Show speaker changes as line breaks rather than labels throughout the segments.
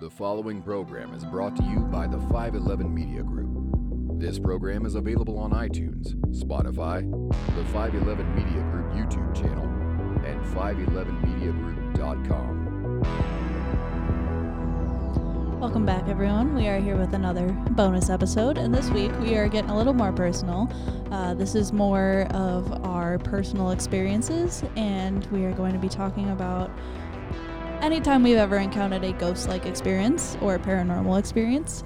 The following program is brought to you by the 511 Media Group. This program is available on iTunes, Spotify, the 511 Media Group YouTube channel, and 511mediagroup.com.
Welcome back, everyone. We are here with another bonus episode, and this week we are getting a little more personal. Uh, this is more of our personal experiences, and we are going to be talking about anytime we've ever encountered a ghost like experience or a paranormal experience.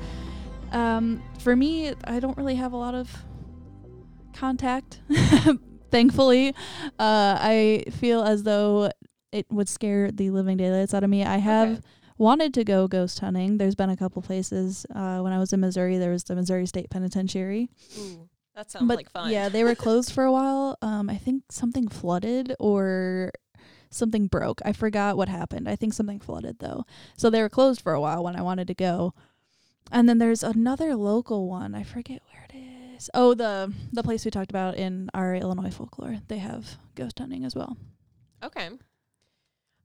Um, for me, I don't really have a lot of contact, thankfully. Uh, I feel as though it would scare the living daylights out of me. I have
Okay.
wanted to go ghost hunting. There's been a couple places. Uh, when I was in Missouri, there was the Missouri State Penitentiary.
Ooh, that sounds
but
like fun.
yeah, they were closed for a while. Um, I think something flooded or something broke. I forgot what happened. I think something flooded though. So they were closed for a while when I wanted to go. And then there's another local one. I forget where it is. Oh, the the place we talked about in our Illinois folklore. They have ghost hunting as well.
Okay.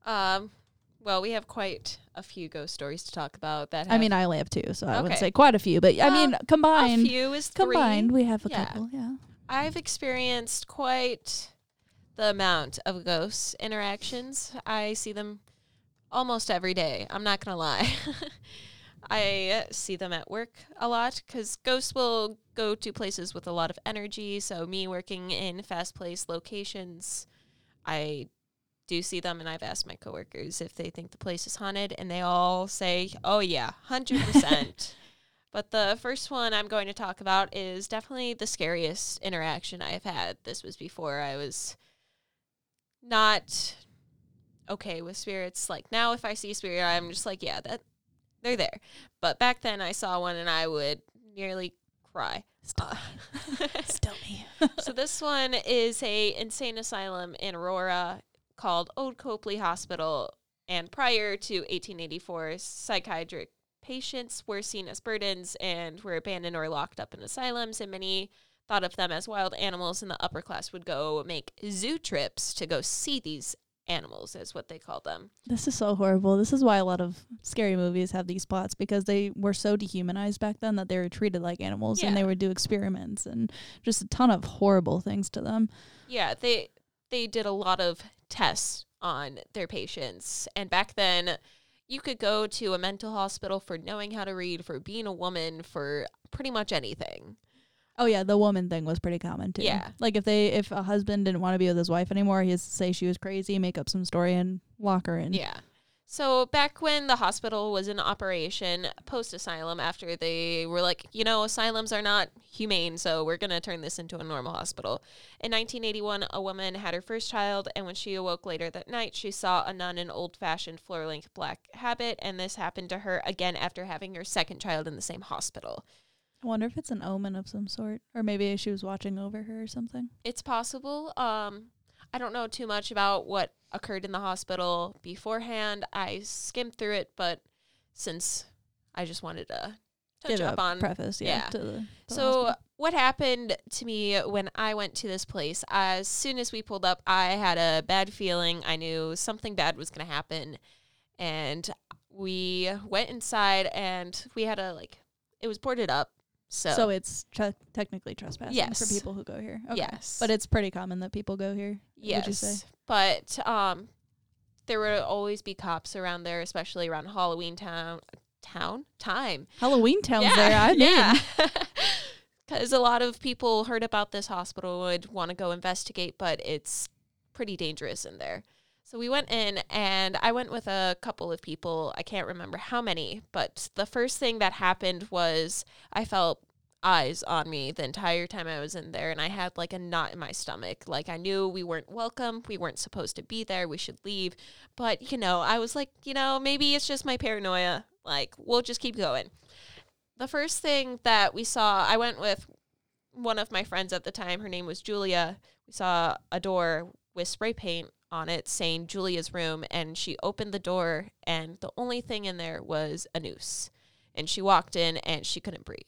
Um. Well, we have quite a few ghost stories to talk about. That
I mean, I only have two, so I wouldn't say quite a few, but I
Well,
mean
a
combined.
few is three.
Combined, we have a
Yeah.
couple. Yeah.
I've experienced quite the amount of ghost interactions. I see them almost every day. I'm not gonna lie. I see them at work a lot because ghosts will go to places with a lot of energy. So me working in fast-paced locations, I do see them, and I've asked my coworkers if they think the place is haunted, and they all say, "Oh yeah, hundred percent." But the first one I'm going to talk about is definitely the scariest interaction I've had. This was before I was not okay with spirits. Like now, if I see a spirit, I'm just like, yeah, that they're there. But back then, I saw one and I would nearly cry.
Still,
Uh,
still me.
so this one is a insane asylum in Aurora called Old Copley Hospital. And prior to 1884, psychiatric patients were seen as burdens and were abandoned or locked up in asylums, and many thought of them as wild animals. And the upper class would go make zoo trips to go see these animals, is what they call them.
This is so horrible. This is why a lot of scary movies have these plots because they were so dehumanized back then that they were treated like animals and they would do experiments and just a ton of horrible things to them.
Yeah, they they did a lot of tests on their patients, and back then, you could go to a mental hospital for knowing how to read, for being a woman, for pretty much anything.
Oh yeah, the woman thing was pretty common too.
Yeah.
Like if they if a husband didn't want to be with his wife anymore, he'd say she was crazy, make up some story and lock her in.
Yeah. So back when the hospital was in operation post asylum, after they were like, you know, asylums are not humane, so we're gonna turn this into a normal hospital. In 1981, a woman had her first child, and when she awoke later that night, she saw a nun in old fashioned floor length black habit, and this happened to her again after having her second child in the same hospital.
I wonder if it's an omen of some sort. Or maybe she was watching over her or something.
It's possible. Um, I don't know too much about what occurred in the hospital beforehand. I skimmed through it, but since I just wanted to touch
Give
up on.
preface, yeah.
yeah.
To the, the
So,
hospital.
what happened to me when I went to this place? As soon as we pulled up, I had a bad feeling. I knew something bad was going to happen. And we went inside and we had a, like, it was boarded up. So,
So it's tre- technically trespassing
Yes.
for people who go here. Okay.
yes.
But it's pretty common that people go here.
Yes.
Would you say?
But um there would always be cops around there, especially around Halloween town town time.
Halloween town's there. I
yeah. Cuz a lot of people heard about this hospital would want to go investigate, but it's pretty dangerous in there. So we went in and I went with a couple of people. I can't remember how many, but the first thing that happened was I felt eyes on me the entire time I was in there and I had like a knot in my stomach. Like I knew we weren't welcome, we weren't supposed to be there, we should leave. But, you know, I was like, you know, maybe it's just my paranoia. Like, we'll just keep going. The first thing that we saw, I went with one of my friends at the time. Her name was Julia. We saw a door with spray paint on it saying Julia's room, and she opened the door, and the only thing in there was a noose. And she walked in, and she couldn't breathe.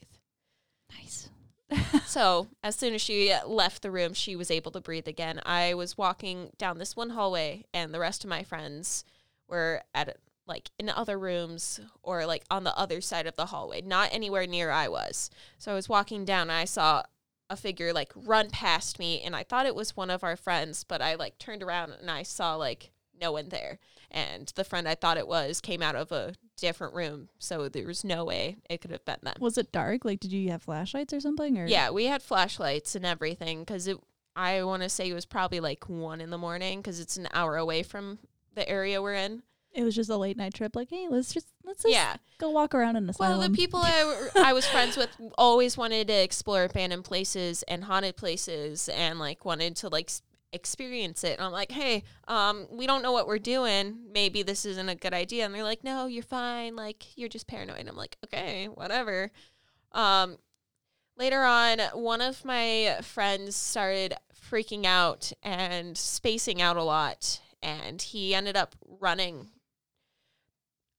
nice.
so as soon as she left the room, she was able to breathe again. I was walking down this one hallway, and the rest of my friends were at like in other rooms or like on the other side of the hallway, not anywhere near I was. So I was walking down and I saw a figure like run past me and I thought it was one of our friends, but I like turned around and I saw like no one there. And the friend I thought it was came out of a different room. So there was no way it could have been them.
Was it dark? Like, did you have flashlights or something? Or
Yeah, we had flashlights and everything because it. I want to say it was probably like one in the morning because it's an hour away from the area we're in.
It was just a late night trip. Like, hey, let's just let's just
Yeah.
go walk around in the
Well, the people I, I was friends with always wanted to explore abandoned places and haunted places and like wanted to like experience it. And I'm like, hey, um, we don't know what we're doing. Maybe this isn't a good idea. And they're like, no, you're fine. Like you're just paranoid. I'm like, okay, whatever. Um, later on, one of my friends started freaking out and spacing out a lot, and he ended up running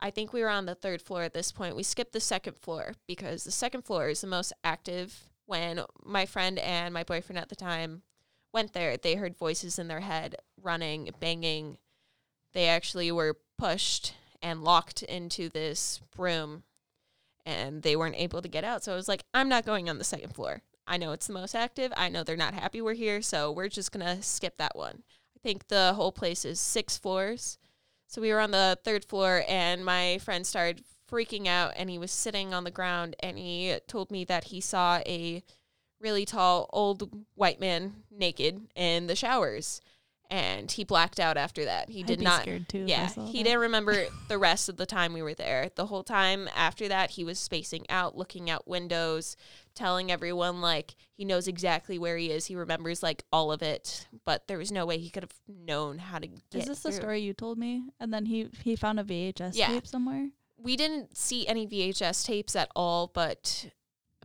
I think we were on the third floor at this point. We skipped the second floor because the second floor is the most active. When my friend and my boyfriend at the time went there, they heard voices in their head running, banging. They actually were pushed and locked into this room and they weren't able to get out. So I was like, I'm not going on the second floor. I know it's the most active. I know they're not happy we're here. So we're just going to skip that one. I think the whole place is six floors. So we were on the third floor, and my friend started freaking out, and he was sitting on the ground, and he told me that he saw a really tall old white man naked in the showers, and he blacked out after that. He
I'd
did not.
scared too.
Yeah, he
that.
didn't remember the rest of the time we were there. The whole time after that, he was spacing out, looking out windows, telling everyone like he knows exactly where he is. He remembers like all of it, but there was no way he could have known how to get.
Is this the story you told me? And then he he found a VHS
Yeah.
tape somewhere.
We didn't see any VHS tapes at all, but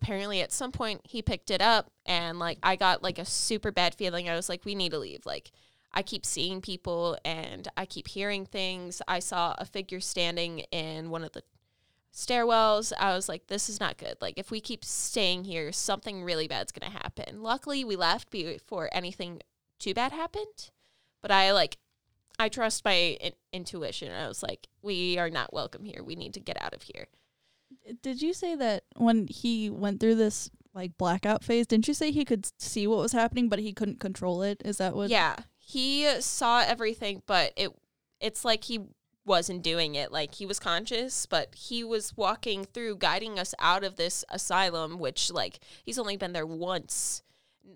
apparently at some point he picked it up and like I got like a super bad feeling. I was like, we need to leave. Like I keep seeing people and I keep hearing things. I saw a figure standing in one of the stairwells. I was like, this is not good. Like if we keep staying here, something really bad's gonna happen. Luckily we left before anything too bad happened. But I like I trust my in- intuition. I was like, we are not welcome here. We need to get out of here.
Did you say that when he went through this like blackout phase, didn't you say he could see what was happening but he couldn't control it? Is that what
yeah, he saw everything, but it it's like he wasn't doing it. Like he was conscious, but he was walking through, guiding us out of this asylum, which like he's only been there once.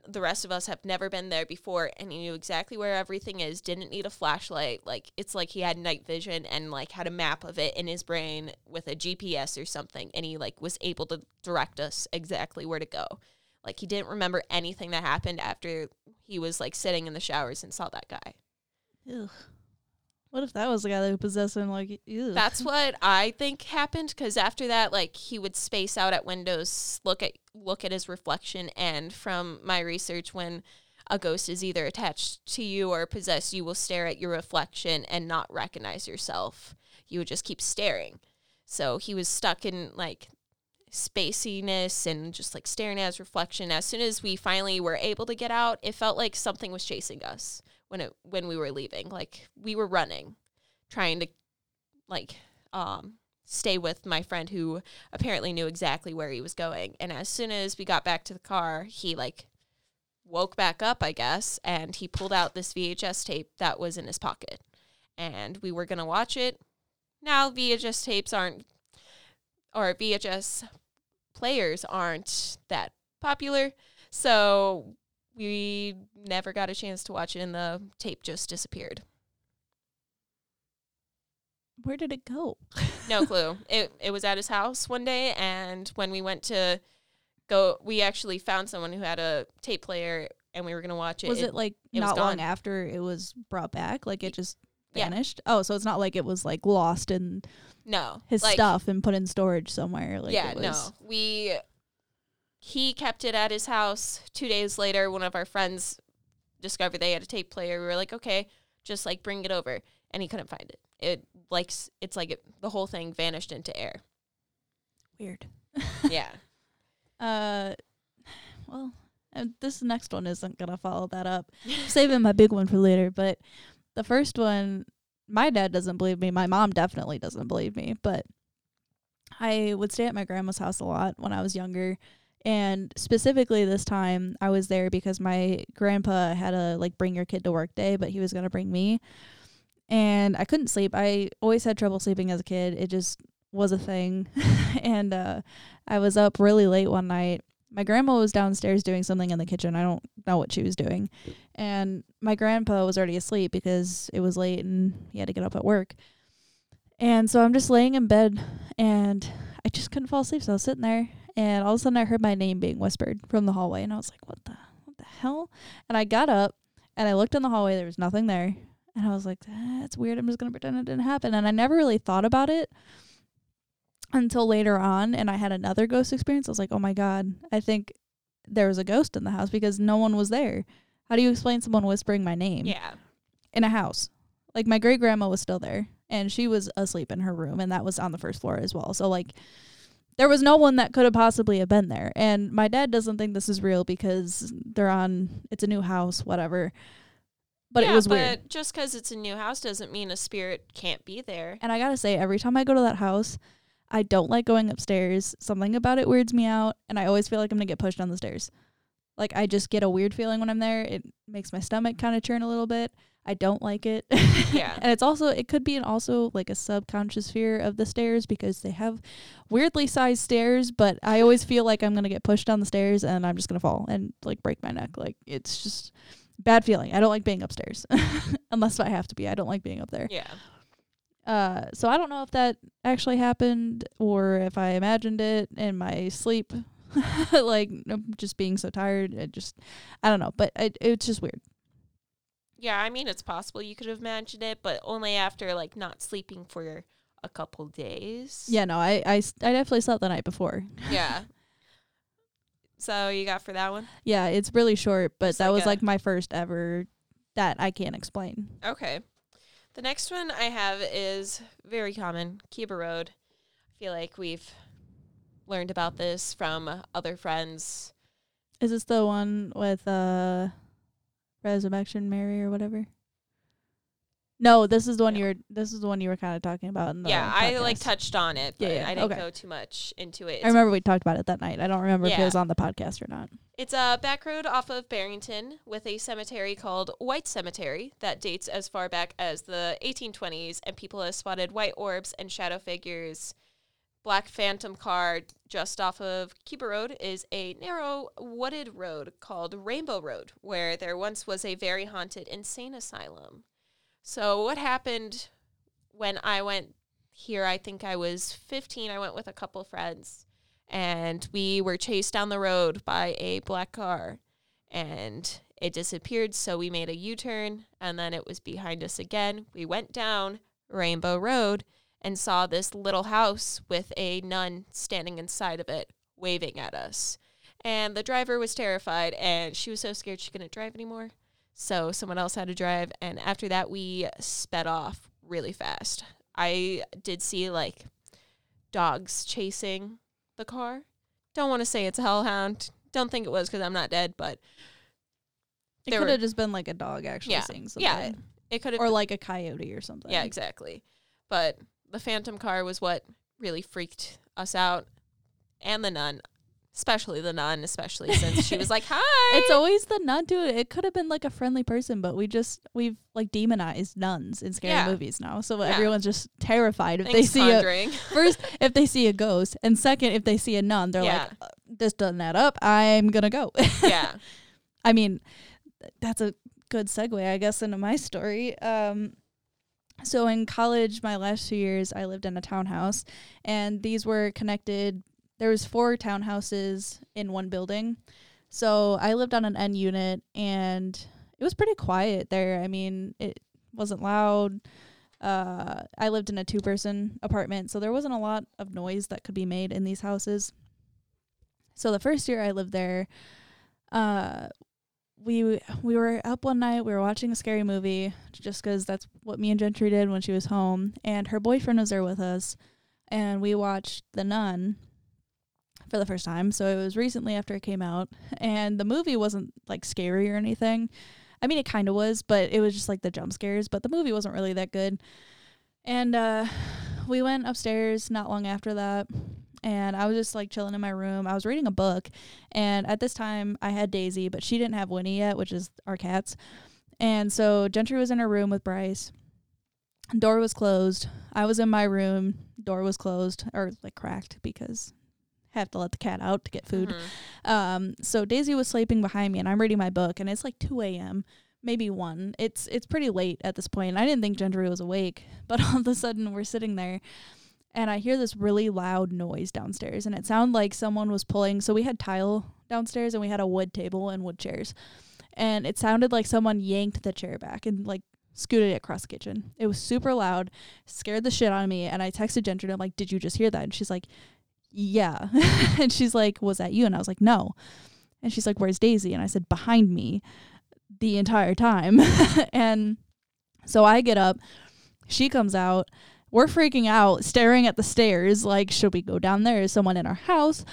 The rest of us have never been there before, and he knew exactly where everything is. Didn't need a flashlight. Like it's like he had night vision and like had a map of it in his brain with a GPS or something, and he like was able to direct us exactly where to go. Like he didn't remember anything that happened after he was like sitting in the showers and saw that guy.
Ugh. What if that was the guy that possessed him? Like, ugh.
That's what I think happened because after that, like he would space out at windows, look at look at his reflection, and from my research, when a ghost is either attached to you or possessed, you will stare at your reflection and not recognize yourself. You would just keep staring. So he was stuck in like spaciness and just like staring at his reflection. As soon as we finally were able to get out, it felt like something was chasing us when it when we were leaving. Like we were running, trying to like um stay with my friend who apparently knew exactly where he was going. And as soon as we got back to the car, he like woke back up, I guess, and he pulled out this VHS tape that was in his pocket. And we were to watch it. Now VHS tapes aren't or VHS players aren't that popular. So we never got a chance to watch it and the tape just disappeared.
Where did it go?
No clue. It it was at his house one day, and when we went to go, we actually found someone who had a tape player, and we were gonna watch it.
was it, like
it
not long after it was brought back? Like it just
Yeah.
vanished? Oh, so it's not like it was like lost in
no
his
like,
stuff and put in storage somewhere. Like
yeah,
it was,
no. We he kept it at his house. Two days later, one of our friends discovered they had a tape player. We were like, okay, just like bring it over, and he couldn't find it. It like it's like it, the whole thing vanished into air.
Weird.
Yeah.
Uh, well, uh, this next one isn't gonna follow that up. Saving my big one for later, but the first one my dad doesn't believe me. My mom definitely doesn't believe me, but I would stay at my grandma's house a lot when I was younger. And specifically this time I was there because my grandpa had a like bring your kid to work day, but he was going to bring me. And I couldn't sleep. I always had trouble sleeping as a kid. It just was a thing. and uh I was up really late one night. My grandma was downstairs doing something in the kitchen. I don't know what she was doing. And my grandpa was already asleep because it was late and he had to get up at work. And so I'm just laying in bed and I just couldn't fall asleep. So I was sitting there and all of a sudden I heard my name being whispered from the hallway and I was like, What the what the hell? And I got up and I looked in the hallway, there was nothing there. And I was like, That's weird. I'm just gonna pretend it didn't happen. And I never really thought about it until later on and I had another ghost experience. I was like, Oh my God, I think there was a ghost in the house because no one was there. How do you explain someone whispering my name
Yeah.
in a house? Like my great grandma was still there and she was asleep in her room and that was on the first floor as well. So like there was no one that could have possibly have been there. And my dad doesn't think this is real because they're on it's a new house, whatever. But
Yeah,
it was
but
weird.
just because it's a new house doesn't mean a spirit can't be there.
And I got to say every time I go to that house, I don't like going upstairs. Something about it weirds me out and I always feel like I'm to get pushed down the stairs. Like I just get a weird feeling when I'm there. It makes my stomach kind of churn a little bit. I don't like it.
Yeah.
and it's also it could be an also like a subconscious fear of the stairs because they have weirdly sized stairs, but I always feel like I'm gonna get pushed down the stairs and I'm just gonna fall and like break my neck. Like it's just bad feeling. I don't like being upstairs. Unless I have to be. I don't like being up there.
Yeah.
Uh so I don't know if that actually happened or if I imagined it in my sleep. like just being so tired. It just I don't know, but it, it's just weird.
Yeah, I mean it's possible you could have imagined it, but only after like not sleeping for a couple days.
Yeah, no, I I definitely slept the night before.
Yeah. so you got for that one?
Yeah, it's really short, but
Just
that
like
was like my first ever that I can't explain.
Okay. The next one I have is very common, Cuba Road. I feel like we've learned about this from other friends.
Is this the one with uh Resurrection Mary or whatever? No, this is the one
No.
you were this is the one you were kind of talking about in the
yeah, I like touched on it, but
Yeah, yeah,
I didn't
okay.
go too much into it.
I remember we talked about it that night. I don't remember if it was on the podcast or not.
It's a back road off of Barrington with a cemetery called White Cemetery that dates as far back as the 1820s, and people have spotted white orbs and shadow figures. Black Phantom car just off of Cuba Road is a narrow wooded road called Rainbow Road, where there once was a very haunted insane asylum. So, what happened when I went here? I think I was 15. I went with a couple friends and we were chased down the road by a black car and it disappeared so we made a u-turn and then it was behind us again we went down rainbow road and saw this little house with a nun standing inside of it waving at us and the driver was terrified and she was so scared she couldn't drive anymore so someone else had to drive and after that we sped off really fast i did see like dogs chasing the car. Don't want to say it's a hellhound. Don't think it was because I'm not dead, but
It could have just been like a dog actually
Yeah,
saying something.
yeah, it could have.
Or like a coyote or something.
yeah, exactly. But the phantom car was what really freaked us out, and the nun, especially the nun, especially since she was like, "Hi."
It's always the nun too. It could have been like a friendly person, but we just we've like demonized nuns in scary
Yeah.
movies now. So
Yeah.
everyone's just terrified if
Thanks,
they see a first if they see a ghost, and second if they see a nun, they're
Yeah.
like, uh, "This doesn't add up. I'm gonna go."
yeah,
I mean, that's a good segue, I guess, into my story. Um, so in college, my last two years, I lived in a townhouse, and these were connected. There was four townhouses in one building, so I lived on an N unit, and it was pretty quiet there. I mean, it wasn't loud. Uh, I lived in a two-person apartment, so there wasn't a lot of noise that could be made in these houses. So the first year I lived there, uh, we we were up one night. We were watching a scary movie just 'cause that's what me and Gentry did when she was home, and her boyfriend was there with us, and we watched The Nun for the first time. So it was recently after it came out, and the movie wasn't like scary or anything. I mean, it kind of was, but it was just like the jump scares. But the movie wasn't really that good. And uh, we went upstairs not long after that. And I was just like chilling in my room. I was reading a book. And at this time, I had Daisy, but she didn't have Winnie yet, which is our cats. And so Gentry was in her room with Bryce. Door was closed. I was in my room. Door was closed or like cracked because I have to let the cat out to get food.
Mhm.
Um, so Daisy was sleeping behind me, and I'm reading my book, and it's like 2 a.m., maybe one. It's it's pretty late at this point. I didn't think Gentry was awake, but all of a sudden we're sitting there, and I hear this really loud noise downstairs, and it sounded like someone was pulling. So we had tile downstairs, and we had a wood table and wood chairs, and it sounded like someone yanked the chair back and like scooted it across the kitchen. It was super loud, scared the shit out of me, and I texted Gentry. And I'm like, "Did you just hear that?" And she's like, "Yeah," and she's like, "Was that you?" And I was like, "No." And she's like, Where's Daisy? And I said, Behind me the entire time. and so I get up, she comes out, we're freaking out, staring at the stairs, like, should we go down there? Is someone in our house?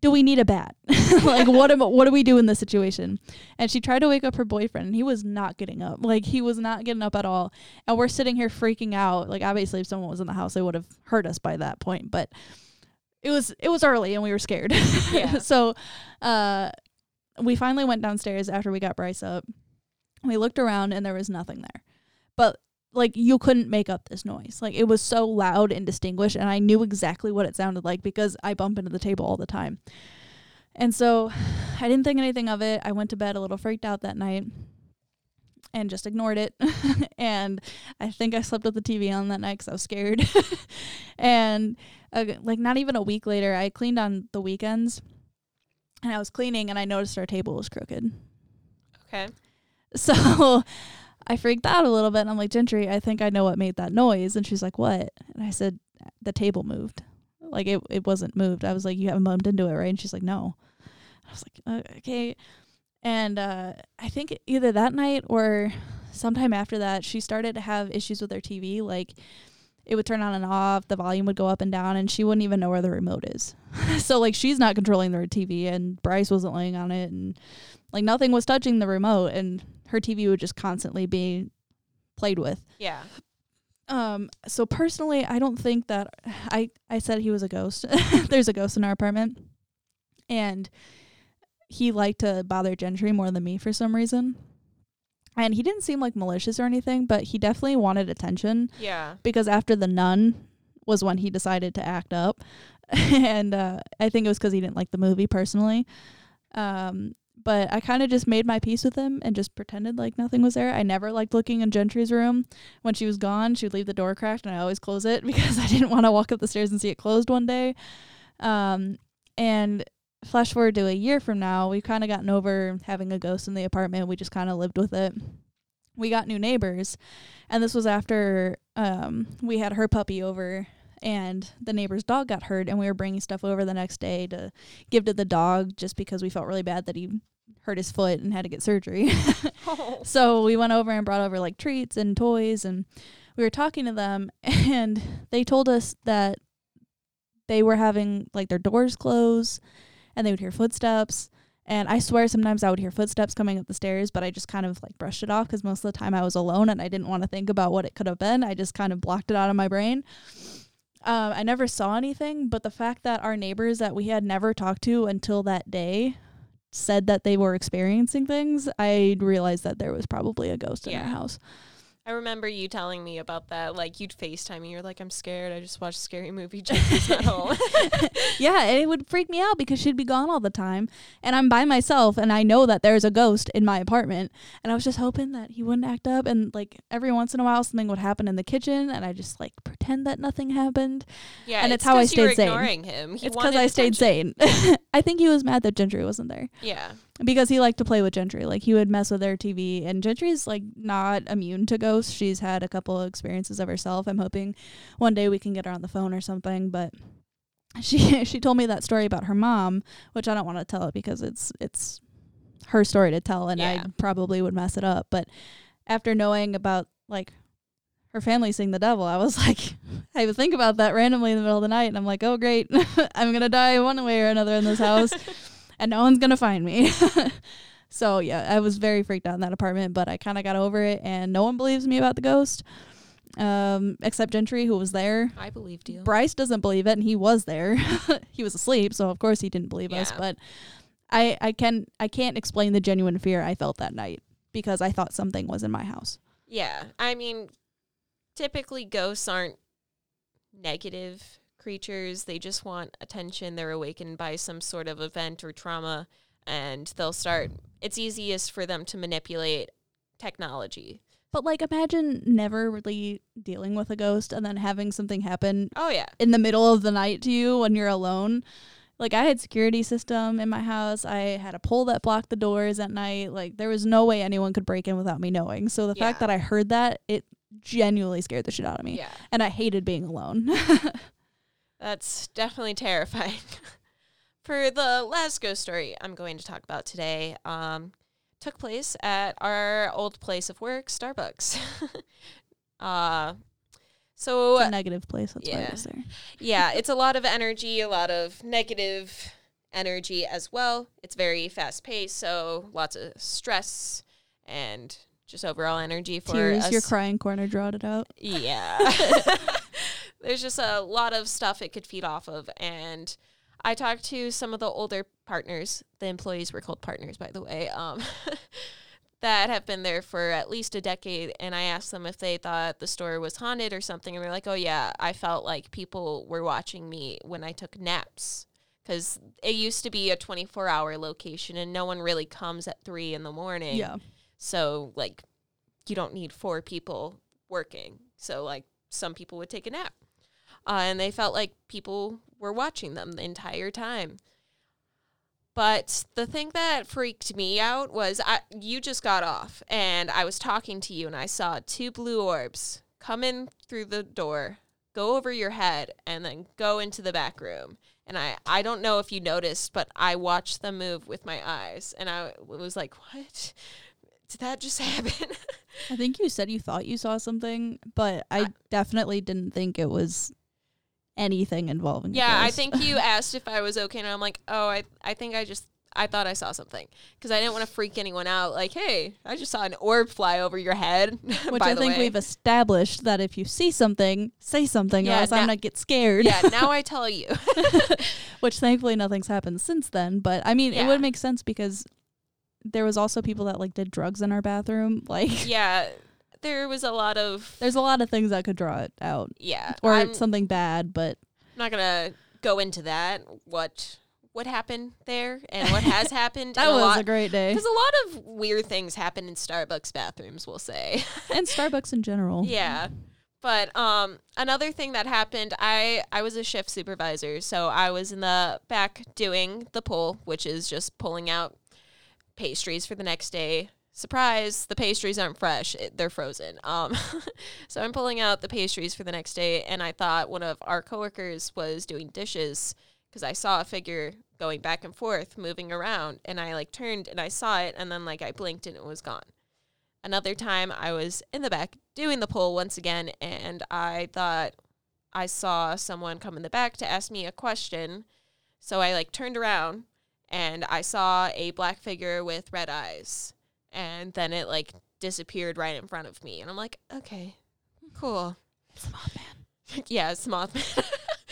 Do we need a bat? like what am what do we do in this situation? And she tried to wake up her boyfriend and he was not getting up. Like he was not getting up at all. And we're sitting here freaking out. Like obviously if someone was in the house they would have heard us by that point, but it was it was early and we were scared.
Yeah.
so uh we finally went downstairs after we got Bryce up. We looked around and there was nothing there. But like you couldn't make up this noise. Like it was so loud and distinguished and I knew exactly what it sounded like because I bump into the table all the time. And so I didn't think anything of it. I went to bed a little freaked out that night and just ignored it. and I think I slept with the TV on that night cuz I was scared. and uh, like not even a week later, I cleaned on the weekends. And I was cleaning and I noticed our table was crooked.
Okay.
So I freaked out a little bit and I'm like, Gentry, I think I know what made that noise. And she's like, What? And I said, The table moved. Like it, it wasn't moved. I was like, You haven't bumped into it, right? And she's like, No. I was like, "Uh, Okay. And uh, I think either that night or sometime after that, she started to have issues with her TV. Like it would turn on and off, the volume would go up and down, and she wouldn't even know where the remote is. so like she's not controlling the TV, and Bryce wasn't laying on it, and like nothing was touching the remote, and her TV would just constantly be played with.
Yeah.
Um, so personally, I don't think that I I said he was a ghost. There's a ghost in our apartment, and he liked to bother Gentry more than me for some reason. And he didn't seem like malicious or anything, but he definitely wanted attention
Yeah.
because after the nun was when he decided to act up, and uh, I think it was because he didn't like the movie personally. Um, but I kind of just made my peace with him and just pretended like nothing was there. I never liked looking in Gentry's room. When she was gone, she would leave the door cracked, and I always close it because I didn't want to walk up the stairs and see it closed one day. Um, and flash forward to a year from now, we've kind of gotten over having a ghost in the apartment. We just kind of lived with it. We got new neighbors, and this was after um, we had her puppy over, and the neighbor's dog got hurt, and we were bringing stuff over the next day to give to the dog just because we felt really bad that he hurt his foot and had to get surgery.
Oh.
So we went over and brought over like treats and toys and we were talking to them and they told us that they were having like their doors close and they would hear footsteps and I swear sometimes I would hear footsteps coming up the stairs but I just kind of like brushed it off cuz most of the time I was alone and I didn't want to think about what it could have been. I just kind of blocked it out of my brain. Um, I never saw anything, but the fact that our neighbors that we had never talked to until that day said that they were experiencing things, I realized that there was probably a ghost in our house.
I remember you telling me about that. Like you'd FaceTime me. You're like, I'm scared. I just watched a scary movie. Home.
yeah, and it would freak me out because she'd be gone all the time, and I'm by myself, and I know that there's a ghost in my apartment, and I was just hoping that he wouldn't act up, and like every once in a while something would happen in the kitchen, and I just like pretend that nothing happened.
yeah,
And it's how I
'cause you were
stayed sane.
him. He
it's because I stayed
attention.
sane. I think he was mad that Gentry wasn't there.
Yeah.
Because he liked to play with Gentry. Like he would mess with their TV, and Gentry's like not immune to ghosts. She's had a couple of experiences of herself. I'm hoping one day we can get her on the phone or something. But she she told me that story about her mom, which I don't want to tell it because it's it's her story to tell, and
Yeah.
I probably would mess it up. But after knowing about like her family seeing the devil, I was like, I would think about that randomly in the middle of the night, and I'm like, oh great, I'm gonna die one way or another in this house and no one's gonna find me. So yeah, I was very freaked out in that apartment, but I kind of got over it, and no one believes me about the ghost, um, except Gentry, who was there.
I believed you.
Bryce doesn't believe it, and he was there. he was asleep, so of course he didn't believe us. But I, I can, I can't explain the genuine fear I felt that night because I thought something was in my house.
Yeah, I mean, typically ghosts aren't negative creatures. They just want attention. They're awakened by some sort of event or trauma, and they'll start. It's easiest for them to manipulate technology.
But like, imagine never really dealing with a ghost and then having something happen
Oh yeah,
in the middle of the night to you when you're alone. Like I had security system in my house. I had a pole that blocked the doors at night. Like there was no way anyone could break in without me knowing. So the fact that I heard that, it genuinely scared the shit out of me.
yeah.
And I hated being alone.
That's definitely terrifying. For the last ghost story I'm going to talk about today, um, took place at our old place of work, Starbucks. uh, so
it's a negative place. That's why
yeah.
I was there.
yeah, it's a lot of energy, a lot of negative energy as well. It's very fast paced, so lots of stress and just overall energy for
Tears,
us.
your crying corner drawed it out.
Yeah. There's just a lot of stuff it could feed off of. And I talked to some of the older partners. The employees were called partners, by the way, um, that have been there for at least a decade. And I asked them if they thought the store was haunted or something. And they're like, oh, yeah, I felt like people were watching me when I took naps. Because it used to be a 24 hour location and no one really comes at three in the morning.
Yeah.
So like you don't need four people working. So like some people would take a nap. Uh, and they felt like people were watching them the entire time. But the thing that freaked me out was I you just got off and I was talking to you and I saw two blue orbs come in through the door, go over your head and then go into the back room. And I I don't know if you noticed, but I watched them move with my eyes and I was like, "What? Did that just happen?"
I think you said you thought you saw something, but I,
I-
definitely didn't think it was anything involving.
Yeah, I think you asked if I was okay, and I'm like, oh, I, I think I just, I thought I saw something because I didn't want to freak anyone out. Like, hey, I just saw an orb fly over your head.
Which I think
way.
we've established that if you see something, say something,
Yeah,
or else
now-
I'm gonna get scared.
yeah, now I tell you.
Which thankfully nothing's happened since then. But I mean, it would make sense because there was also people that like did drugs in our bathroom. Like,
yeah, there was a lot of,
there's a lot of things that could draw it out,
yeah,
or
I'm
something bad. But I'm
not gonna go into that. What what happened there and what has happened?
that
and
was
a
great day,
because a lot of weird things happen in Starbucks bathrooms, we'll say.
and Starbucks in general.
Yeah. But um another thing that happened, I I was a shift supervisor, so I was in the back doing the pull, which is just pulling out pastries for the next day. Surprise, the pastries aren't fresh. It, they're frozen. Um so I'm pulling out the pastries for the next day and I thought one of our coworkers was doing dishes cuz I saw a figure going back and forth moving around and I like turned and I saw it and then like I blinked and it was gone. Another time I was in the back doing the poll once again and I thought I saw someone come in the back to ask me a question. So I like turned around and I saw a black figure with red eyes. And then it like disappeared right in front of me. And I'm like, okay, cool.
It's Mothman.
yeah, it's Mothman.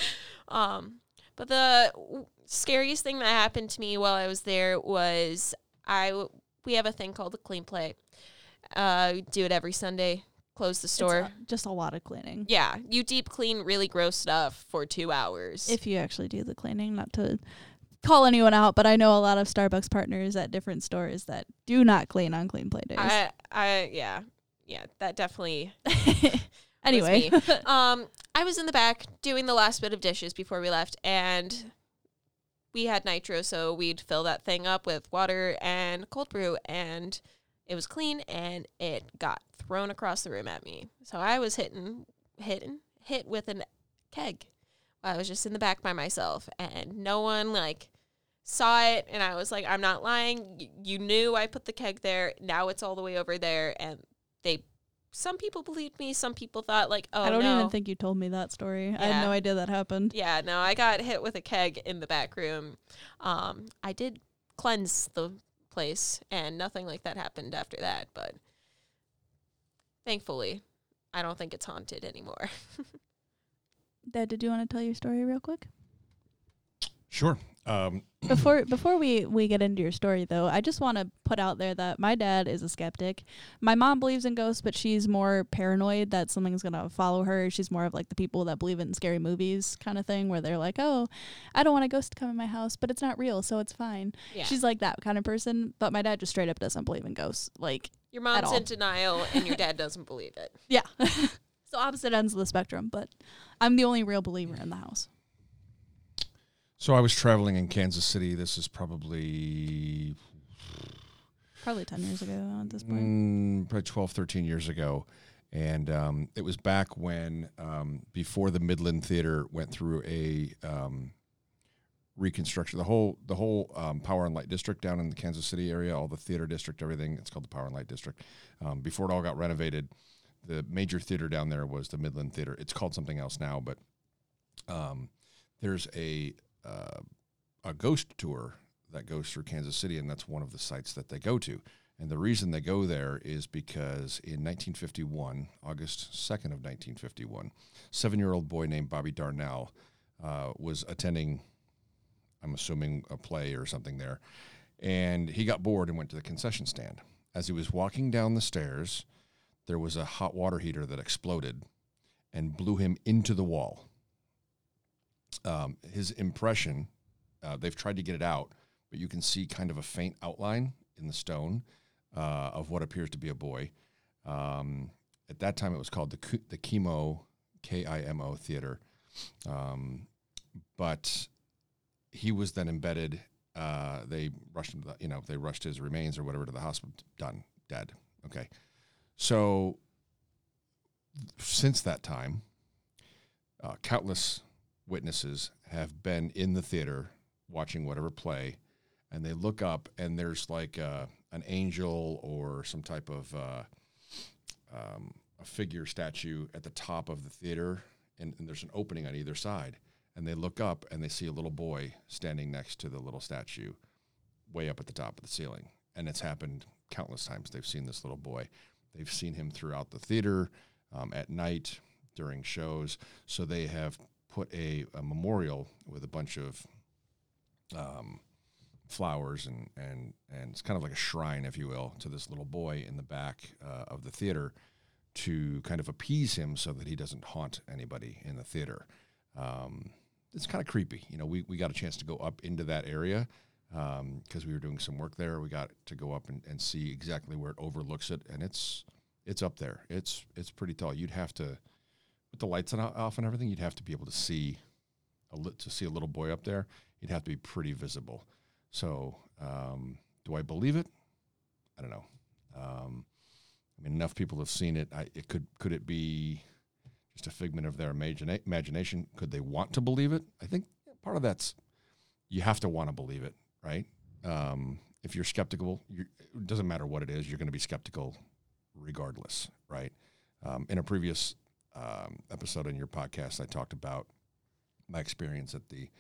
um, but the w- scariest thing that happened to me while I was there was I w- we have a thing called the clean play. Uh, do it every Sunday. Close the store.
a- just a lot of cleaning.
yeah, you deep clean really gross stuff for two hours.
If you actually do the cleaning, not to call anyone out, but I know a lot of Starbucks partners at different stores that do not clean on clean play days.
I, I, yeah, yeah, that definitely
anyway,
um, I was in the back doing the last bit of dishes before we left, and we had nitro, so we'd fill that thing up with water and cold brew, and it was clean, and it got thrown across the room at me. So I was hitting, hitting, hit with a keg. I was just in the back by myself, and no one like saw it, and I was like, I'm not lying. Y- you knew I put the keg there. Now it's all the way over there, and they. Some people believed me. Some people thought like, oh
I don't
no.
even think you told me that story. I had no idea that happened.
Yeah, no, I got hit with a keg in the back room. Um, I did cleanse the place, and nothing like that happened after that. But thankfully, I don't think it's haunted anymore.
Dad, did you want to tell your story real quick?
Sure. Um,
before before we we get into your story though i just want to put out there that my dad is a skeptic my mom believes in ghosts but she's more paranoid that something's gonna follow her she's more of like the people that believe in scary movies kind of thing where they're like oh i don't want a ghost to come in my house but it's not real so it's fine
Yeah.
she's like that kind of person but my dad just straight up doesn't believe in ghosts like
Your mom's
all.
in denial, and your dad doesn't believe it.
yeah so opposite ends of the spectrum but i'm the only real believer in the house
so I was traveling in Kansas City. This is probably
probably 10 years ago at this point
mm, probably 12, 13 years ago. And um, it was back when, um, before the Midland Theater went through a um, reconstruction, the whole the whole um, Power and Light District down in the Kansas City area, all the theater district, everything. It's called the Power and Light District. Um, before it all got renovated, the major theater down there was the Midland Theater. It's called something else now, but um, there's a uh, a ghost tour that goes through Kansas City, and that's one of the sites that they go to. And the reason they go there is because in 1951, August 2nd of 1951, seven-year-old boy named Bobby Darnell uh, was attending, I'm assuming, a play or something there, and he got bored and went to the concession stand. As he was walking down the stairs, there was a hot water heater that exploded and blew him into the wall. Um, his impression, uh, they've tried to get it out, but you can see kind of a faint outline in the stone uh, of what appears to be a boy. Um, at that time, it was called the the KiMo K I M O Theater, um, but he was then embedded. Uh, they rushed him, you know, they rushed his remains or whatever to the hospital. Done, dead. Okay, so since that time, uh, countless witnesses have been in the theater watching whatever play, and they look up and there's like uh, an angel or some type of uh, um, a figure statue at the top of the theater, and, and there's an opening on either side. And they look up and they see a little boy standing next to the little statue, way up at the top of the ceiling. And it's happened countless times. They've seen this little boy. They've seen him throughout the theater, um, at night, during shows. So they have put a, a memorial with a bunch of um, flowers and, and, and it's kind of like a shrine, if you will, to this little boy in the back uh, of the theater to kind of appease him so that he doesn't haunt anybody in the theater. Um, it's kind of creepy. You know, we, we got a chance to go up into that area because we were doing some work there. We got to go up and, and see exactly where it overlooks it, and it's it's up there. It's it's pretty tall. You'd have to, with the lights on, off and everything, you'd have to be able to see a to see a little boy up there. You'd have to be pretty visible. So, um, do I believe it? I don't know. Um, I mean, enough people have seen it. I, it could could it be just a figment of their imagina- imagination? Could they want to believe it? I think part of that's you have to want to believe it, right? Um, if you're skeptical, you it doesn't matter what it is, you're going to be skeptical regardless, right? Um, in a previous um, episode on your podcast, I talked about my experience at the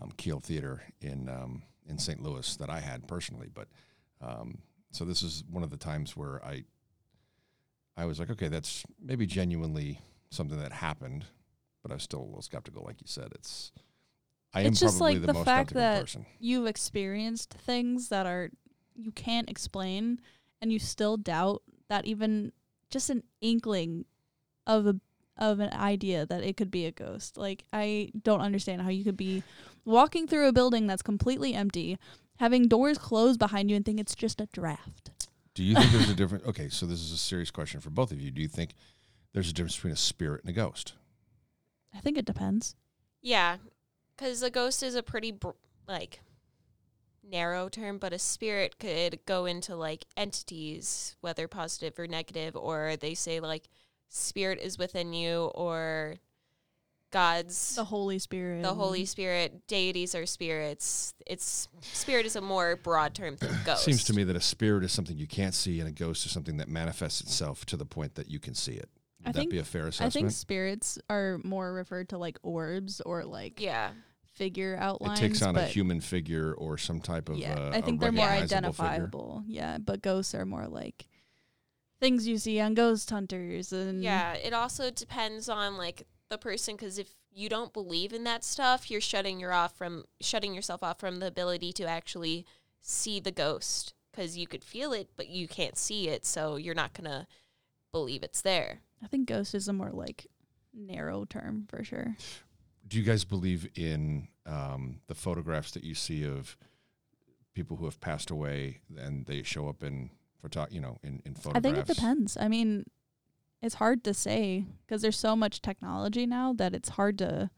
um, Kiel Theater in um, in St. Louis that I had personally, but um, so this is one of the times where I I was like, okay, that's maybe genuinely something that happened, but I was still a little skeptical, like you said. It's I am
It's just
probably
like
the,
the
most
fact that
person.
you've experienced things that are you can't explain and you still doubt that even just an inkling of a of an idea that it could be a ghost. Like I don't understand how you could be walking through a building that's completely empty, having doors closed behind you and think it's just a draft.
Do you think there's a difference? Okay, so this is a serious question for both of you. Do you think there's a difference between a spirit and a ghost?
I think it depends.
Yeah, because a ghost is a pretty br- like narrow term, but a spirit could go into like entities, whether positive or negative, or they say like spirit is within you, or God's
The Holy Spirit.
the Holy Spirit, deities are spirits. It's spirit is a more broad term than ghost.
Seems to me that a spirit is something you can't see, and a ghost is something that manifests itself to the point that you can see it. Would
I
that
think-
be a fair assessment?
I think spirits are more referred to like orbs or like
Yeah,
figure outlines.
It takes on a human figure or some type of.
yeah,
uh,
I
a
think they're more
recognizable figure.
identifiable. Yeah, but ghosts are more like things you see on ghost hunters and
Yeah, it also depends on like the person because if you don't believe in that stuff, you're shutting your off from shutting yourself off from the ability to actually see the ghost because you could feel it, but you can't see it, so you're not gonna believe it's there.
I think ghost is a more like narrow term for sure.
Do you guys believe in um, the photographs that you see of people who have passed away and they show up in photo, you know, in, in photographs?
I think it depends. I mean, it's hard to say because there's so much technology now that it's hard to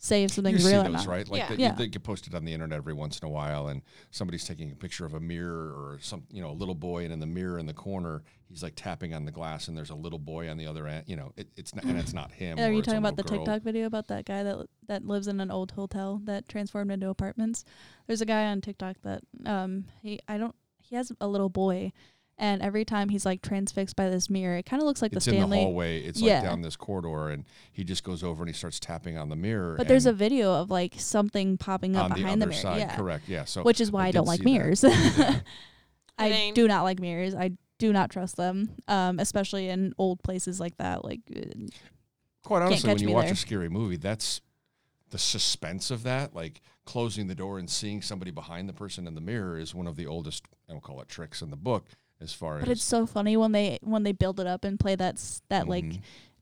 say if
You
something's
see
real or
those,
not.
right? Like
Yeah.
they,
Yeah.
they get posted on the internet every once in a while, and somebody's taking a picture of a mirror or some, you know, a little boy, and in the mirror in the corner, he's like tapping on the glass, and there's a little boy on the other end. You know, it, it's not, and it's not him.
Are you talking about the
girl.
TikTok video about that guy that that lives in an old hotel that transformed into apartments? There's a guy on TikTok that um he I don't he has a little boy, and every time he's like transfixed by this mirror, it kind of looks like
It's
the
in the
Stanley.
hallway. It's
Yeah.
like down this corridor, and he just goes over and he starts tapping on the mirror.
but there's a video of like something popping up
on the
behind the,
other
mirror.
side,
yeah,
correct? Yeah. So
which is why I,
did
don't like mirrors.
I
I
mean-
do not like mirrors. I do not trust them, um, especially in old places like that. Like, uh,
quite honestly, when you watch
there.
a scary movie, that's the suspense of that, like closing the door and seeing somebody behind the person in the mirror, is one of the oldest, I will call it tricks in the book, as far
but
as
it's so funny when they when they build it up and play that s- that like
Mhm.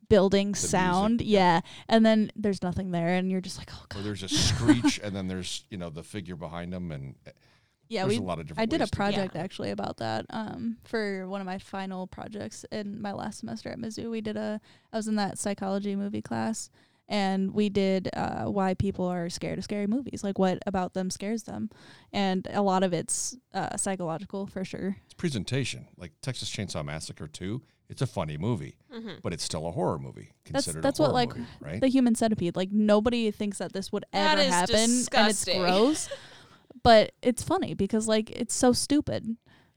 building
music,
sound.
yeah.
Yeah. And then there's nothing there and you're just like, oh
Or
god.
there's a screech, and then there's you know the figure behind them, and uh,
Yeah,
there's
we
a lot of different.
I did a
ways to do it.
project actually about that um for one of my final projects in my last semester at Mizzou. We did a I was in that psychology movie class and we did uh why people are scared of scary movies, like what about them scares them. And a lot of it's uh psychological for sure.
It's presentation, like Texas Chainsaw Massacre Two. It's a funny movie,
hmm
but it's still a horror movie.
That's-
Considered
that's
a
what, like,
movie, right?
The human centipede. Like nobody thinks that this would ever
is
happen and it's gross. but it's funny because like it's so stupid.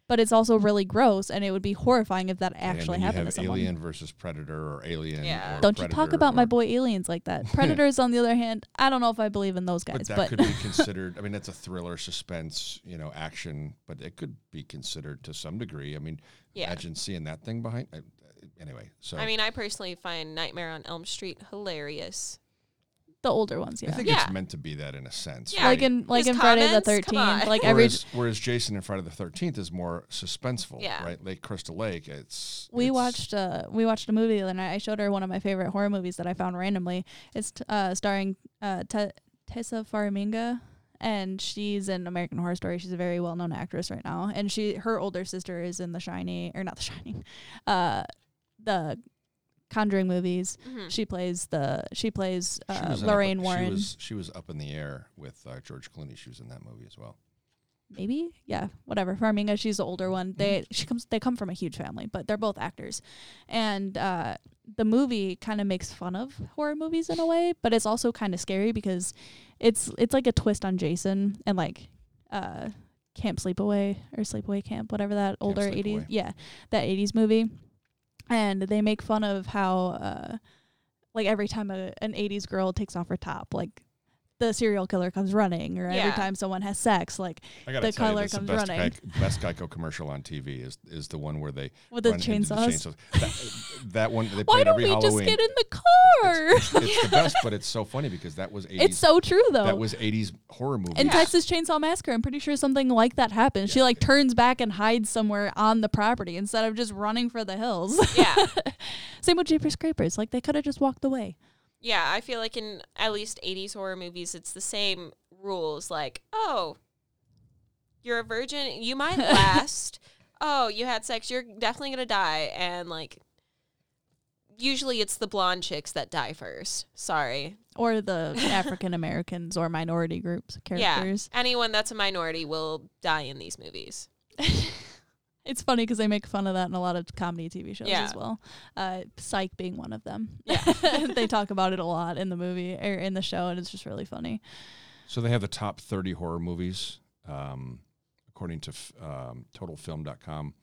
But it's also really gross and it would be horrifying if that
and
actually
then you
happened
have
to someone.
Alien versus Predator or Alien.
Yeah.
or
Don't you talk about my boy aliens like that. Predators, on the other hand, I don't know if I believe in those guys.
But that
But,
could be considered. I mean, that's a thriller, suspense, you know, action. But it could be considered to some degree. I mean,
Yeah.
imagine seeing that thing behind. Uh, anyway, so
I mean, I personally find Nightmare on Elm Street hilarious.
The older ones, yeah.
I think
Yeah.
it's meant to be that in a sense.
Yeah.
like
right?
in like
His
in Friday the
comments? Come
Thirteenth,
on.
like every
whereas, whereas Jason in Friday the Thirteenth is more suspenseful,
Yeah.
right? Lake Crystal Lake. It's
we
it's-
watched uh we watched a movie the other night. I showed her one of my favorite horror movies that I found randomly. It's t- uh starring uh Te- Tessa Farmiga and she's in American Horror Story. She's a very well known actress right now. And she her older sister is in The Shining or not The Shining. Uh the Conjuring movies.
Mhm.
She plays the she plays uh,
was in up-
Lorraine Warren.
She was, she was up in the air with uh, George Clooney. She was in that movie as well.
maybe yeah whatever farmiga she's the older one they
Mm-hmm.
she comes they come from a huge family but they're both actors and uh the movie kind of makes fun of horror movies in a way but it's also kind of scary because it's it's like a twist on jason and like uh camp sleepaway or sleepaway camp whatever that older 80s yeah that 80s movie and they make fun of how uh like every time a, an 80s girl takes off her top like the serial killer comes running or every
Yeah.
time someone has sex like
I got to
The
tell you,
color
that's the
comes
best,
running.
Gei- best Geico commercial on TV is is the one where they
with the
run into
chainsaws.
That, that one they
Why
played
don't
every
we
Halloween.
just get in the car?
It's, it's the best, but it's so funny because that was 80s.
It's so true though.
that was 80s horror movie.
in
Yeah.
Texas Chainsaw Massacre, I'm pretty sure something like that happened. She like turns back and hides somewhere on the property instead of just running for the hills.
Yeah.
Same with Jeepers Creepers. Like they could have just walked away.
Yeah, I feel like in at least 80s horror movies, it's the same rules. Like, oh, you're a virgin, you might last. oh, you had sex, you're definitely gonna die. And like, usually it's the blonde chicks that die first. Sorry.
Or the African Americans or minority groups characters.
Yeah, anyone that's a minority will die in these movies.
It's funny because they make fun of that in a lot of comedy TV shows
Yeah.
as well. Uh, Psych being one of them.
Yeah.
they talk about it a lot in the movie or in the show, and it's just really funny.
So they have the top 30 horror movies, um, according to f- um, TotalFilm.com.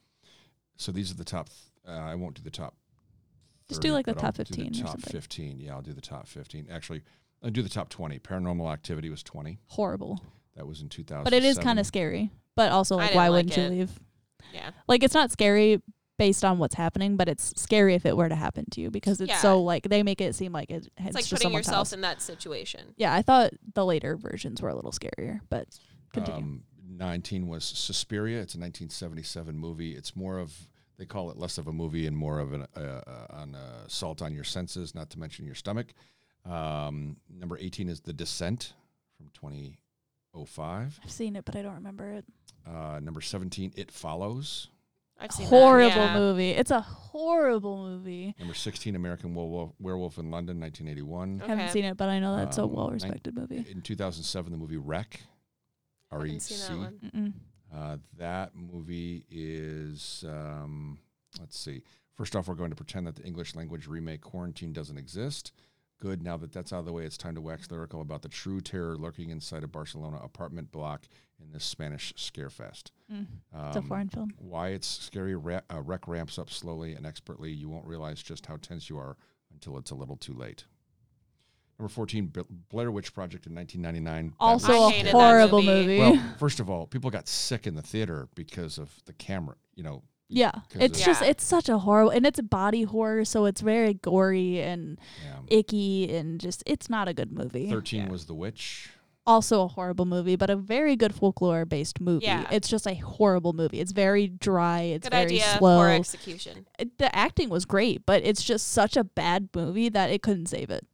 So these are the top. Uh, I won't do the top.
Just do, like, the
but I'll
top 15 or
top
something.
15. Yeah, I'll do the top 15. Actually, I'll do the top 20. Paranormal Activity was 20.
Horrible.
That was in 2000.
But it is kind of scary. But also, like, why
like
wouldn't you leave?
Yeah.
Like, it's not scary based on what's happening, but it's scary if it were to happen to you because it's
Yeah.
so like they make it seem like it, it's,
It's like
just
putting
someone's
yourself
house.
in that situation.
yeah, I thought the later versions were a little scarier, but continue.
Um, 19 was Suspiria. It's a 1977 movie. It's more of they call it less of a movie and more of an uh, uh, on uh, assault on your senses, not to mention your stomach. Um, number 18 is The Descent from 2005.
I've seen it, but I don't remember it.
Uh, number 17, It Follows.
I've seen
Horrible
that. yeah.
movie. It's a horrible movie.
Number 16, American Werewolf, Werewolf in London, 1981.
Okay.
Haven't seen it, but I know that's a
Um,
well respected movie.
In 2007, the movie REC, R E
Haven't that one.
Uh, that movie is, um, let's see. First off, we're going to pretend that the English language remake Quarantine doesn't exist. Good. Now that that's out of the way, it's time to wax lyrical about the true terror lurking inside a Barcelona apartment block in this Spanish scarefest.
Mm. It's a
Um,
foreign film.
Why it's scary, ra- uh, REC ramps up slowly and expertly. You won't realize just how tense you are until it's a little too late. Number 14, Blair Witch Project in 1999.
Also a horrible
movie.
movie.
well, first of all, people got sick in the theater because of the camera. You know,
yeah,
'cause
it's just
Yeah.
it's such a horrible, and it's a body horror, so it's very gory and
yeah.
icky, and just it's not a good movie.
Thirteen
Yeah.
was The Witch.
Also a horrible movie, but a very good folklore based movie.
Yeah.
It's just a horrible movie. It's very dry. It's
Good
very
idea,
slow.
poor execution.
It- the acting was great, but it's just such a bad movie that it couldn't save it.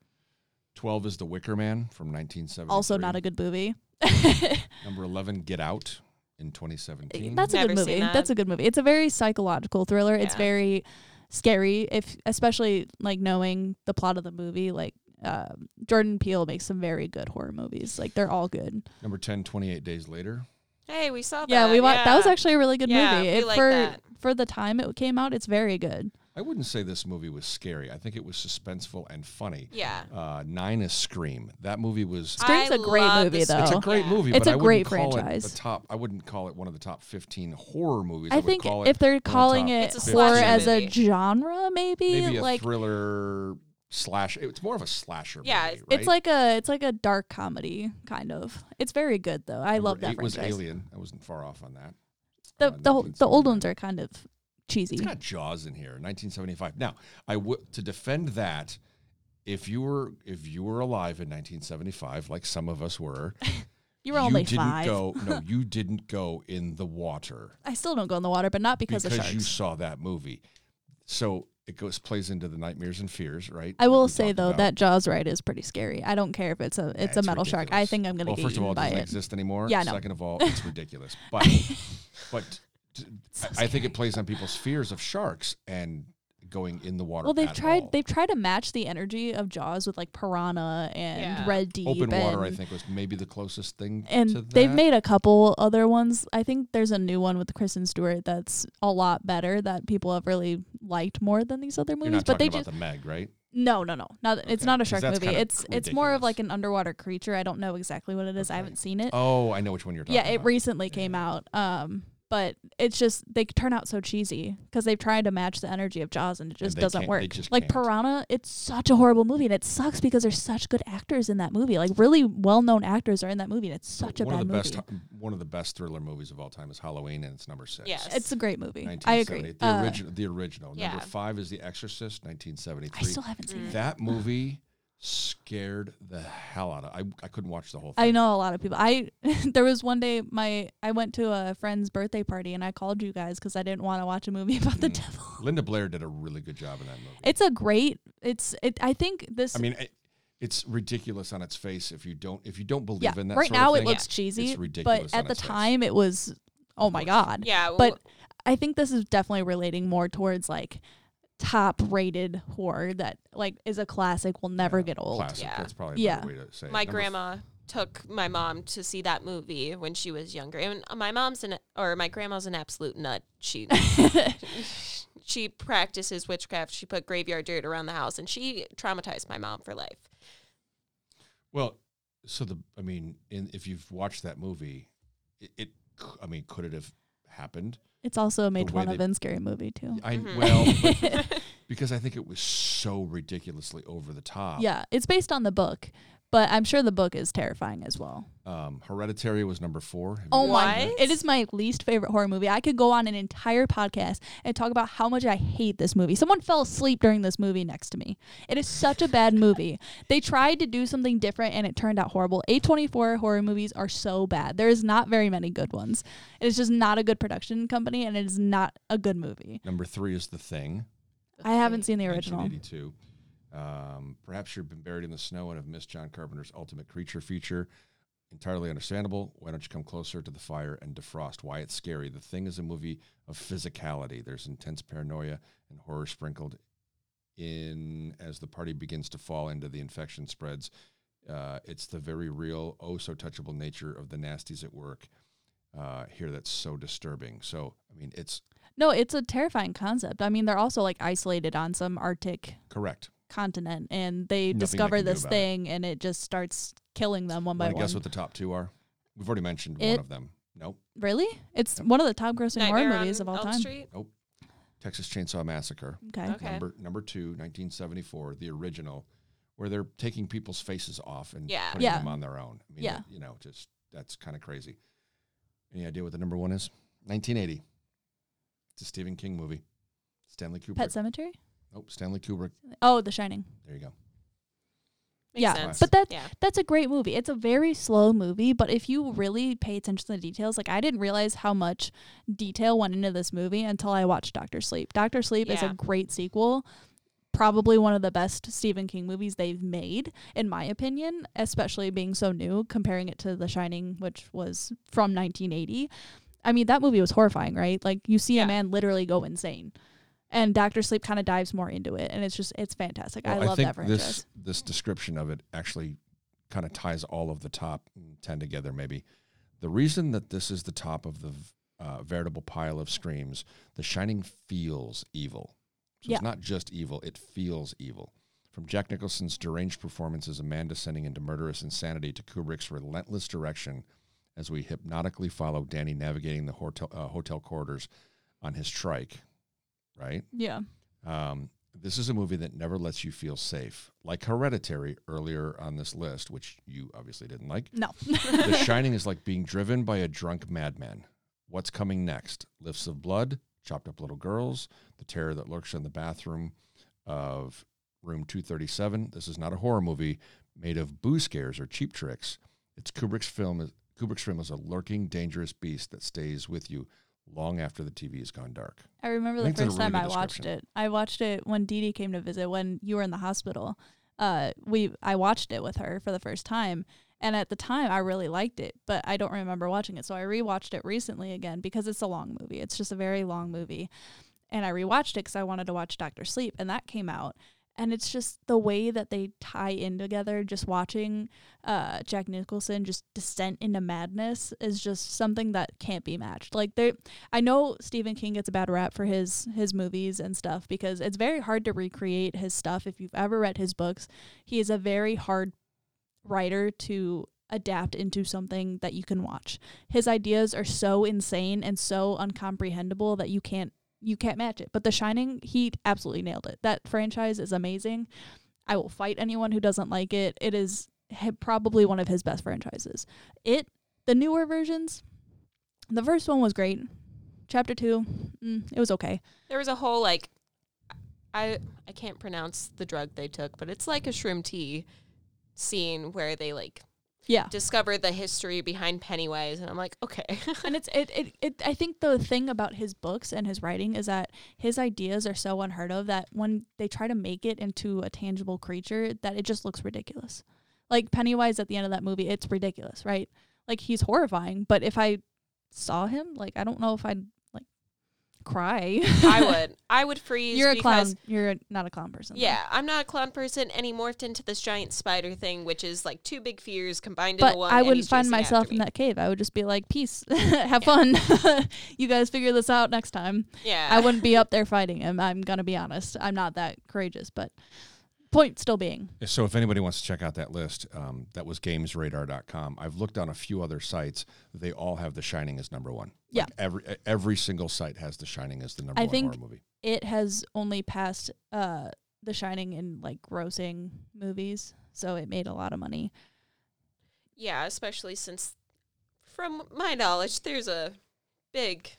Twelve is The Wicker Man from 1970.
Also, not a good movie.
Number eleven, Get Out in 2017.
That's a
Never
good movie.
that.
That's a good movie. It's a very psychological thriller. It's very scary, if especially like knowing the plot of the movie. Like um, Jordan Peele makes some very good horror movies. Like they're all good.
Number 10, 28 Days Later.
Hey, we saw that.
Yeah, we watched. That was actually a really good
Yeah,
movie.
we
It-
like
for
that.
for the time it came out, it's very good.
I wouldn't say this movie was scary. I think it was suspenseful and funny.
Yeah.
Uh, nine is Scream. That movie was.
Scream's
I
a great movie,
this
though.
It's a
Yeah.
great movie,
It's
but
a
I
great
wouldn't call it
franchise.
the top. I wouldn't call it one of the top 15 horror movies.
I
would
think
call
if they're
one of the
calling it horror as a genre, maybe,
maybe a
like
thriller slash. It's more of a slasher.
Yeah,
movie,
it's like a it's like a dark comedy kind of. It's very good though. I
Number
love that
eight was. Alien. I wasn't far off on that.
The
Uh,
the the old ones are kind of cheesy.
It's got Jaws in here, 1975. Now, I would to defend that. If you were if you were alive in 1975, like some of us were,
You were only
didn't
five.
go. No, you didn't go in the water
I still don't go in the water, but not because,
because
of sharks.
you saw that movie. So it goes plays into the nightmares and fears, right?
I will say though
about.
that Jaws ride is pretty scary. I don't care if it's a it's
Yeah,
a metal shark. I think I'm gonna
well,
get
first of all, it doesn't
it.
exist anymore.
Yeah, know.
Second of all, it's ridiculous. But but
So
I think it plays on people's fears of sharks and going in the water.
Well, they've
at
tried
all.
they've tried to match the energy of Jaws with like Piranha and
Yeah.
Red Deep
Open water, I think, was maybe the closest thing.
and
to
they've made a couple other ones. I think there's a new one with Kristen Stewart that's a lot better that people have really liked more than these other
You're
movies.
not
but they
about
just
the Meg, right?
no, no, no, not it's not a shark movie.
kinda
It's it's more of like an underwater creature. I don't know exactly what it is. I haven't seen it.
Oh, I know which one you're talking about.
yeah,
about.
it recently
Yeah,
came out. Um, but it's just they turn out so cheesy because they've tried to match the energy of Jaws and it just
they
doesn't work.
just
like
can't.
Piranha, it's such a horrible movie and it sucks because there's such good actors in that movie. Like really well-known actors are in that movie and it's such a
one
bad
of the
movie.
best one of the best thriller movies of all time is Halloween, and it's number six.
Yes.
It's a great movie. I agree.
1978. The
Uh,
original. The original.
yeah.
Number five is The Exorcist, 1973.
I still haven't seen
Mm.
it.
that movie scared the hell out of. I I couldn't watch the whole thing.
I know a lot of people. I there was one day my I went to a friend's birthday party and I called you guys because I didn't want to watch a movie about the
Mm.
devil.
Linda Blair did a really good job in that movie.
It's a great. It's it. I think this.
I mean, it, it's ridiculous on its face if you don't if you don't believe
yeah.
in that. Stuff.
Right
sort
now
of
it
thing.
looks cheesy,
It's ridiculous
but
on
at the
its face.
time it was. Oh my god.
Yeah.
But I think this is definitely relating more towards like top rated horror that like is a classic will never
Yeah,
get old.
Classic.
Yeah.
That's probably a
Yeah.
way to say it.
my
f-
grandma took my mom to see that movie when she was younger. And my mom's an or my grandma's an absolute nut. She she practices witchcraft. She put graveyard dirt around the house and she traumatized my mom for life.
Well, so the I mean, in, if you've watched that movie, it, it c- I mean, could it have happened?
It's also a made
way
fun of in scary movie too.
I
Mhm.
well, because I think it was so ridiculously over the top.
Yeah, it's based on the book, but I'm sure the book is terrifying as well.
Um, Hereditary was number four. Have
Oh my! It is my least favorite horror movie. I could go on an entire podcast and talk about how much I hate this movie. Someone fell asleep during this movie next to me. It is such a bad movie. They tried to do something different and it turned out horrible. A24 horror movies are so bad. There is not very many good ones. It is just not a good production company and it is not a good movie.
Number three is The Thing.
I haven't seen the original.
1982. Um, perhaps you've been buried in the snow and have missed John Carpenter's ultimate creature feature. Entirely understandable. Why don't you come closer to the fire and defrost? Why it's scary. The Thing is a movie of physicality. There's intense paranoia and horror sprinkled in as the party begins to fall into the infection spreads. Uh, it's the very real, oh so touchable nature of the nasties at work uh, here that's so disturbing. So, I mean, it's
No, it's a terrifying concept. I mean, they're also like isolated on some Arctic
correct.
Continent and they
Nothing
discover
can do
this
about it.
thing and it just starts killing them one by
Want to
one.
guess what the top two are? We've already mentioned
It-
one of them. Nope.
Really? It's
Yep.
one of the top grossing
Nightmare
horror movies of all
Elm
time.
Street?
Texas Chainsaw Massacre.
Okay.
Okay.
Number number two, 1974, the original, where they're taking people's faces off and
Yeah.
putting
Yeah.
them on their own. I mean,
Yeah.
that- you know, just that's kind of crazy. Any idea what the number one is? 1980. It's a Stephen King movie. Stanley Kubrick.
Pet Sematary?
Nope, Stanley Kubrick.
Oh, The Shining.
There you go.
Makes
Yeah,
sense.
But that
yeah.
that's a great movie. It's a very slow movie, but if you really pay attention to the details, like I didn't realize how much detail went into this movie until I watched Doctor Sleep. Doctor Sleep is a great sequel. Probably one of the best Stephen King movies they've made, in my opinion, especially being so new, comparing it to The Shining, which was from 1980. I mean, that movie was horrifying, right? Like, you see
Yeah.
a man literally go insane. And Doctor Sleep kind of dives more into it, and it's just, it's fantastic. I
Well,
love
think
that franchise.
this this description of it actually kind of ties all of the top ten together. Maybe the reason that this is the top of the uh, veritable pile of screams, The Shining feels evil. So
Yeah.
it's not just evil; it feels evil. From Jack Nicholson's deranged performance as a man descending into murderous insanity to Kubrick's relentless direction as we hypnotically follow Danny navigating the hotel, uh, hotel corridors on his trike, right?
yeah.
Um, this is a movie that never lets you feel safe. Like Hereditary earlier on this list, which you obviously didn't like.
No.
The Shining is like being driven by a drunk madman. What's coming next? Lifts of blood, chopped up little girls, the terror that lurks in the bathroom of room 237. This is not a horror movie made of boo scares or cheap tricks. It's Kubrick's film. Kubrick's film is a lurking, dangerous beast that stays with you long after the TV has gone dark.
I remember
I
the first
really
time I watched it. I watched it when Dee Dee came to visit when you were in the hospital. Uh, we I watched it with her for the first time, and at the time I really liked it, but I don't remember watching it. So I rewatched it recently again because it's a long movie. It's just a very long movie, and I rewatched it because I wanted to watch Doctor Sleep, and that came out. And it's just the way that they tie in together. Just watching uh, Jack Nicholson just descent into madness is just something that can't be matched. Like they, I know Stephen King gets a bad rap for his his movies and stuff because it's very hard to recreate his stuff. If you've ever read his books, he is a very hard writer to adapt into something that you can watch. His ideas are so insane and so uncomprehendable that you can't you can't match it. But The Shining, he absolutely nailed it. That franchise is amazing. I will fight anyone who doesn't like it. It is probably one of his best franchises. It the newer versions, the first one was great. Chapter two, mm, it was okay.
There was a whole like I I can't pronounce the drug they took, but it's like a shroom tea scene where they like
Yeah,
discover the history behind Pennywise and I'm like, okay.
and it's it, it it I think the thing about his books and his writing is that his ideas are so unheard of that when they try to make it into a tangible creature that it just looks ridiculous. Like Pennywise at the end of that movie, it's ridiculous, right? Like he's horrifying, but if I saw him, like I don't know if I'd cry.
I would. I would freeze
You're a clown. You're not a clown person. though.
Yeah, I'm not a clown person, and he morphed into this giant spider thing, which is like two big fears combined
But
into one.
I wouldn't find myself in
me.
that cave. I would just be like, peace, have fun. you guys figure this out next time.
Yeah,
I wouldn't be up there fighting him. I'm gonna be honest. I'm not that courageous, but point still being,
So if anybody wants to check out that list, um, that was gamesradar.com. I've looked on a few other sites. They all have The Shining as number one.
Yeah.
Like every every single site has The Shining as the number
I
one
think-
horror movie.
it has only passed uh The Shining in like grossing movies. so it made a lot of money.
Yeah, especially since, from my knowledge, there's a big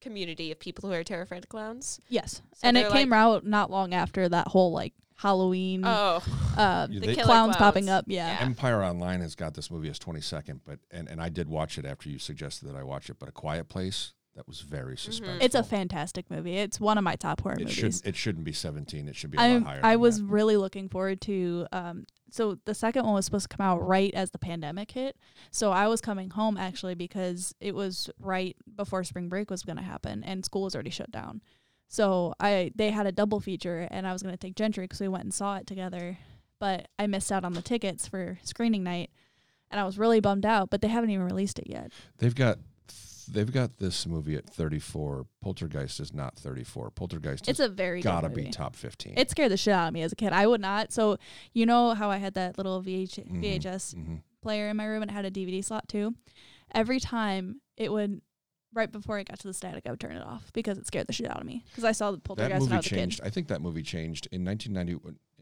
community of people who are terrified of clowns.
Yes,
So
and
they're
it came out not long after that whole like Halloween
Oh,
uh,
the
they-
killer
clowns popping up. Yeah.
Yeah.
Empire Online has got this movie as 22nd, but and, and I did watch it after you suggested that I watch it. But A Quiet Place that was very suspenseful.
It's a fantastic movie. It's one of my top horror
It
movies.
should it shouldn't be 17. It should be a
I
lot higher.
I
than
was
that.
really looking forward to um so the second one was supposed to come out right as the pandemic hit. So I was coming home actually because it was right before spring break was going to happen and school was already shut down. So I they had a double feature and I was going to take Gentry cuz we went and saw it together, but I missed out on the tickets for screening night and I was really bummed out, but they haven't even released it yet.
They've got they've got this movie at 34. Poltergeist is not 34. Poltergeist
It's a very
gotta
good
be top 15.
It scared the shit out of me as a kid. I would not. So you know how I had that little VH,
Mhm.
VHS
hmm
player in my room and it had a DVD slot too. Every time it would, right before I got to the static, I would turn it off because it scared the shit out of me. Because I saw the
That
poltergeist when I
movie
was a kid.
changed. I think that movie changed in 1990,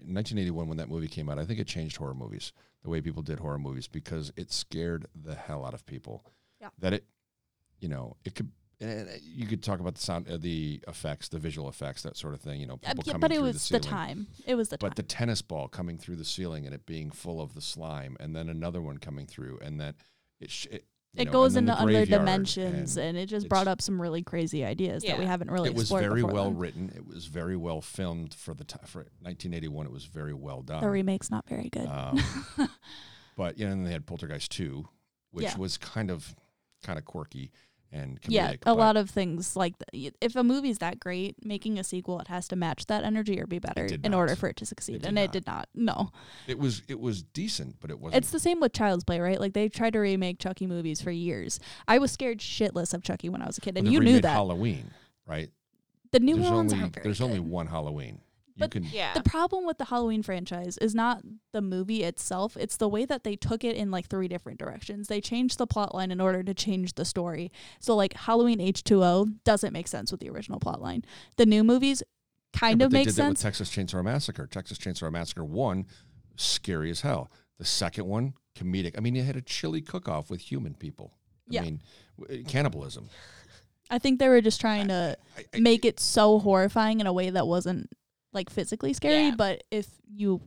in 1981 when that movie came out. I think it changed horror movies, the way people did horror movies, because it scared the hell out of people.
Yeah.
That it, you know, it could. And you could talk about the sound, uh, the effects, the visual effects, that sort of thing. You know,
Uh,
people
yeah,
coming
but it
through
was
the,
the, time. It was the
But the tennis ball coming through the ceiling and it being full of the slime, and then another one coming through, and that it sh- it,
It
know,
goes into other dimensions,
and
and, it just brought up some really crazy ideas that we haven't really
it was very well
then.
written. It was very well filmed for the time for 1981. It was very well done.
The remake's not very good.
Um, but yeah, and then they had Poltergeist 2, which
Yeah.
was kind of kind of quirky and comedic.
yeah, a lot of things like th- if a movie's that great, making a sequel, it has to match that energy or be better in order for it to succeed,
did
and
not.
it did not. No,
it was it was decent, but it wasn't.
It's the same with Child's Play, right? Like they tried to remake Chucky movies for years. I was scared shitless of Chucky when I was a kid, and you knew that.
Halloween, right?
the new
there's
ones
only
aren't very
there's
good.
only one Halloween. You
But
can
yeah.
The problem with the Halloween franchise is not the movie itself, it's the way that they took it in like three different directions. They changed the plot line in order to change the story. So like Halloween H2O doesn't make sense with the original plot line. The new movies kind
Yeah,
of
but they
make
did that with
sense.
Texas Chainsaw Massacre. Texas Chainsaw Massacre one, scary as hell. The second one, comedic. I mean, you had a chili cook-off with human people. I
Yeah.
mean, eh, cannibalism.
I think they were just trying to
I, I,
make it so horrifying in a way that wasn't like physically scary,
Yeah.
but if you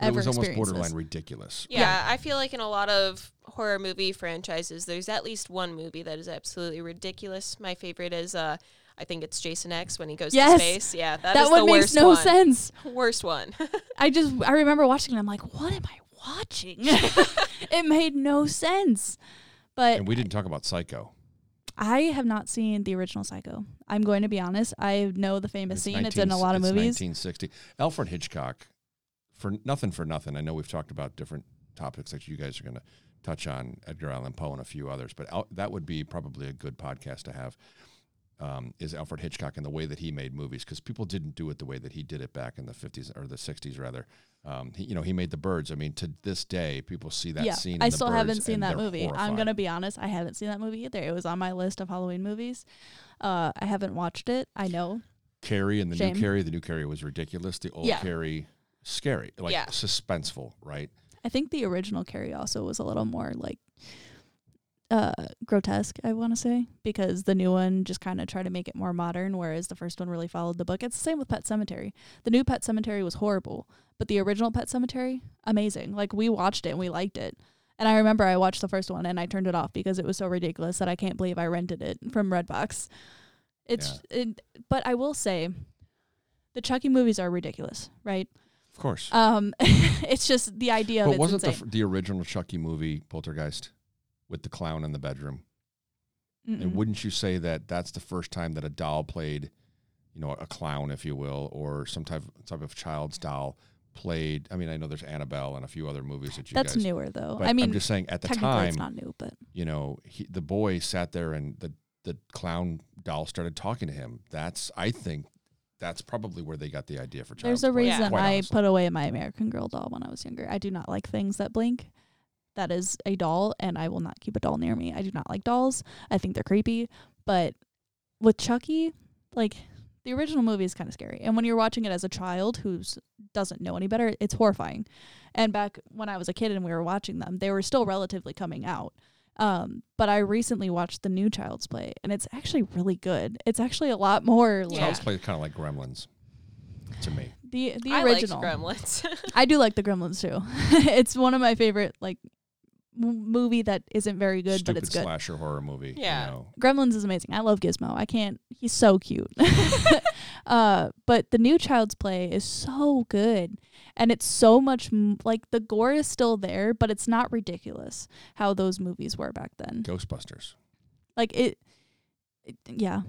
it
ever
was almost
experience
borderline
this-
ridiculous.
Yeah, I feel like in a lot of horror movie franchises, there's at least one movie that is absolutely ridiculous. My favorite is, uh, I think it's Jason X when he goes
Yes.
to space. Yeah,
that
is
one
the
makes
worst
no
one.
sense.
Worst one.
I just I remember watching it. I'm like, what am I watching? it made no sense. But
And we didn't talk about Psycho.
I have not seen the original Psycho. I'm going to be honest. I know the famous scene. It's in a lot of
it's
movies.
1960. Alfred Hitchcock, for nothing for nothing. I know we've talked about different topics that you guys are going to touch on, Edgar Allan Poe and a few others, but that would be probably a good podcast to have. Um, is Alfred Hitchcock and the way that he made movies because people didn't do it the way that he did it back in the 50s or the 60s rather. Um, he, you know, he made the birds. I mean, to this day, people see that
yeah,
scene.
I
The
still haven't seen that movie. I'm gonna be honest. I haven't seen that movie either. It was on my list of Halloween movies. Uh, I haven't watched it. I know.
Carrie and the
Shame.
new Carrie. The new Carrie was ridiculous. The old
Yeah.
Carrie, scary, like
Yeah.
suspenseful, right?
I think the original Carrie also was a little more like uh grotesque, I want to say, because the new one just kind of tried to make it more modern whereas the first one really followed the book. It's the same with Pet Sematary. The new Pet Sematary was horrible, but the original Pet Sematary, amazing. Like we watched it and we liked it. And I remember I watched the first one and I turned it off because it was so ridiculous that I can't believe I rented it from Redbox. It's it, but I will say the Chucky movies are ridiculous, right?
Of course.
Um it's just the idea
but
it's
wasn't the, f- the original Chucky movie Poltergeist with the clown in the bedroom? And
Mm-mm.
wouldn't you say that that's the first time that a doll played, you know, a clown, if you will, or some type type of child's doll played? I mean, I know there's Annabelle and a few other movies that you
That's
guys.
newer though. I mean,
I'm just saying at the time,
it's not new, but
you know, he, the boy sat there and the the clown doll started talking to him. That's I think that's probably where they got the idea for child's
there's a
play,
reason I
honestly.
put away my American Girl doll when I was younger. I do not like things that blink. That is a doll, and I will not keep a doll near me. I do not like dolls. I think they're creepy. But with Chucky, like The original movie is kind of scary. And when you're watching it as a child who doesn't know any better, it's horrifying. And back when I was a kid and we were watching them, they were still relatively coming out. Um, but I recently watched the new Child's Play, and it's actually really good. It's actually a lot more
Yeah.
Child's Play is kind of like Gremlins to me.
the the
I
original.
liked Gremlins.
I do like the Gremlins too. it's one of my favorite like m- movie that isn't very good,
Stupid
but it's good.
slasher horror movie.
Yeah.
You know.
Gremlins is amazing. I love Gizmo. I can't. He's so cute. uh, but the new Child's Play is so good, and it's so much m- like the gore is still there, but it's not ridiculous how those movies were back then.
Ghostbusters.
Like it, it yeah.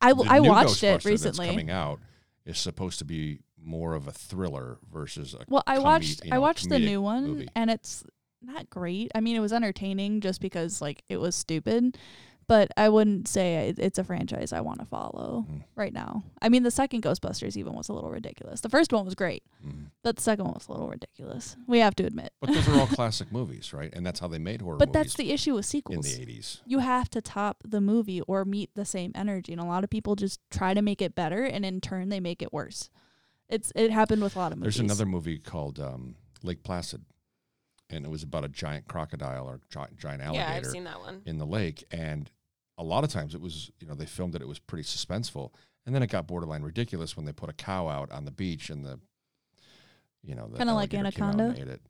I w-
The
I watched it recently.
That's coming out is supposed to be more of a thriller versus a
Well, I
comed-
watched
you
I watched the new one
movie.
and it's not great. I mean, it was entertaining just because like it was stupid, but I wouldn't say it- it's a franchise I want to follow
Mm.
right now. I mean, the second Ghostbusters even was a little ridiculous. The first one was great,
Mhm.
but the second one was a little ridiculous. We have to admit.
But those are all classic movies, right? And that's how they made horror
But that's the issue with sequels in
the 80s.
you have to top the movie or meet the same energy, and a lot of people just try to make it better, and in turn they make it worse. It's it happened with a lot of movies.
There's another movie called um, Lake Placid, and it was about a giant crocodile or gi- giant
yeah,
alligator
I've seen that one.
in the lake. And a lot of times it was, you know, they filmed it, it was pretty suspenseful. And then it got borderline ridiculous when they put a cow out on the beach and the, you know, the
Kinda like
alligator came out and
Anaconda?
ate it.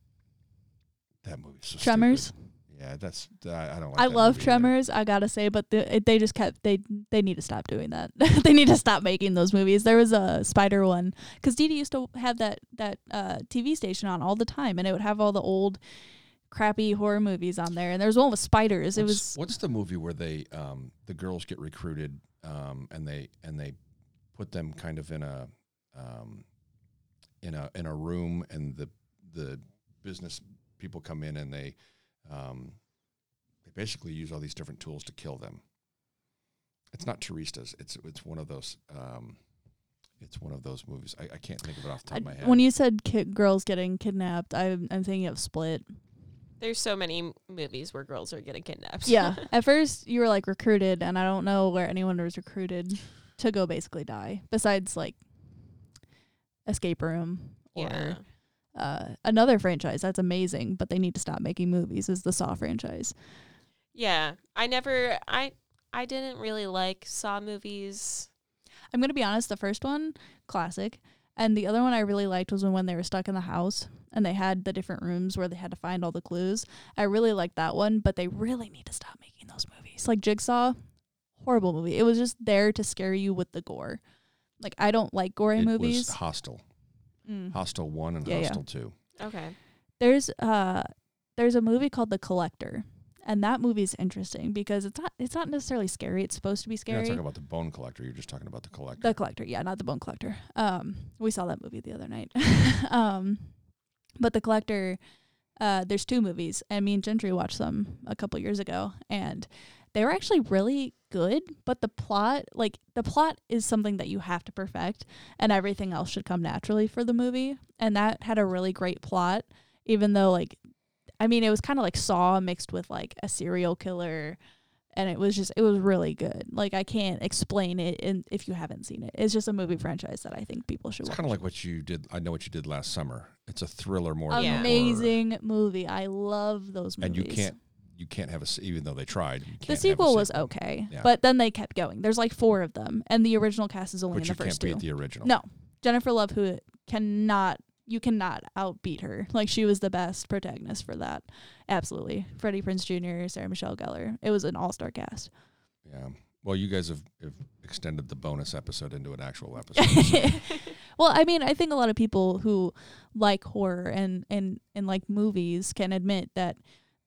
That movie's so
Tremors.
stupid. Yeah, that's I I don't like.
I love
movie either.
Tremors. I gotta say, but the, it, they just kept they they need to stop doing that. they need to stop making those movies. There was a spider one because Dee used to have that that uh, TV station on all the time, and it would have all the old crappy horror movies on there. And there was one with spiders. it was
what's the movie where they um the girls get recruited um and they and they put them kind of in a um in a in a room and the the business people come in and they um they basically use all these different tools to kill them. It's not Teresa's. It's it's one of those um it's one of those movies. I, I can't think of it off the top
I-
of my head.
when you said ki- girls getting kidnapped. I'm I'm thinking of Split.
There's so many movies where girls are getting kidnapped.
Yeah. At first, you were like recruited, and I don't know where anyone was recruited to go basically die, besides like Escape Room or
yeah.
Uh, another franchise that's amazing, but they need to stop making movies. Is the Saw franchise?
Yeah. I never I I didn't really like Saw movies.
I'm gonna be honest. The first one, classic, and the other one I really liked was when, when they were stuck in the house and they had the different rooms where they had to find all the clues. I really liked that one, but they really need to stop making those movies. Like Jigsaw, horrible movie. It was just there to scare you with the gore. Like I don't like gory
it
movies.
was Hostel,
Mm.
Hostel one and
Yeah, yeah.
Hostel two.
Okay.
There's uh there's a movie called The Collector. And that movie's interesting because it's not it's not necessarily scary. It's supposed to be
You're
scary.
not talking about the Bone Collector. You're just talking about the Collector.
The collector, yeah, not the bone collector. Um, we saw that movie the other night. um, but the collector, uh, there's two movies, and me and Gentry watched them a couple years ago, and they were actually really good. But the plot, like the plot, is something that you have to perfect, and everything else should come naturally for the movie. And that had a really great plot, even though like, I mean, it was kind of like Saw mixed with like a serial killer and it was just it was really good. Like I can't explain it in, if you haven't seen it. It's just a movie franchise that I think people should
It's
watch.
kind of like what you did. I know what you did last summer. It's a thriller more
Yeah.
horror.
amazing movie. I love those movies.
And you can't, you can't have a. s- Even though they tried,
The sequel was okay,
Yeah.
but then they kept going. There's like four of them, and the original cast is only
But
in the first
can't
two.
beat the original.
No, Jennifer Love who cannot. You cannot outbeat her. Like she was the best protagonist for that. Absolutely, Freddie Prinze Jr., Sarah Michelle Gellar. It was an all-star cast.
Yeah. Well, you guys have, have extended the bonus episode into an actual episode. so-
well, I mean, I think a lot of people who like horror and and and like movies can admit that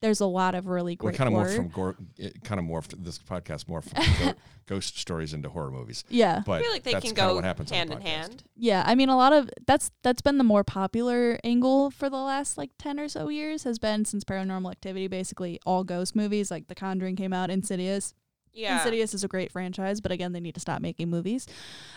there's a lot of really great.
We're kind of
horror.
morphed from gore, it kind of morphed this podcast morphed from ghost stories into horror movies.
yeah,
But
I feel like they
that's
can go
what happens on
hand in hand.
yeah. I mean, a lot of that's that's been the more popular angle for the last like ten or so years has been since Paranormal Activity. Basically, all ghost movies like The Conjuring came out, Insidious.
Yeah.
Insidious is a great franchise, but again, they need to stop making movies.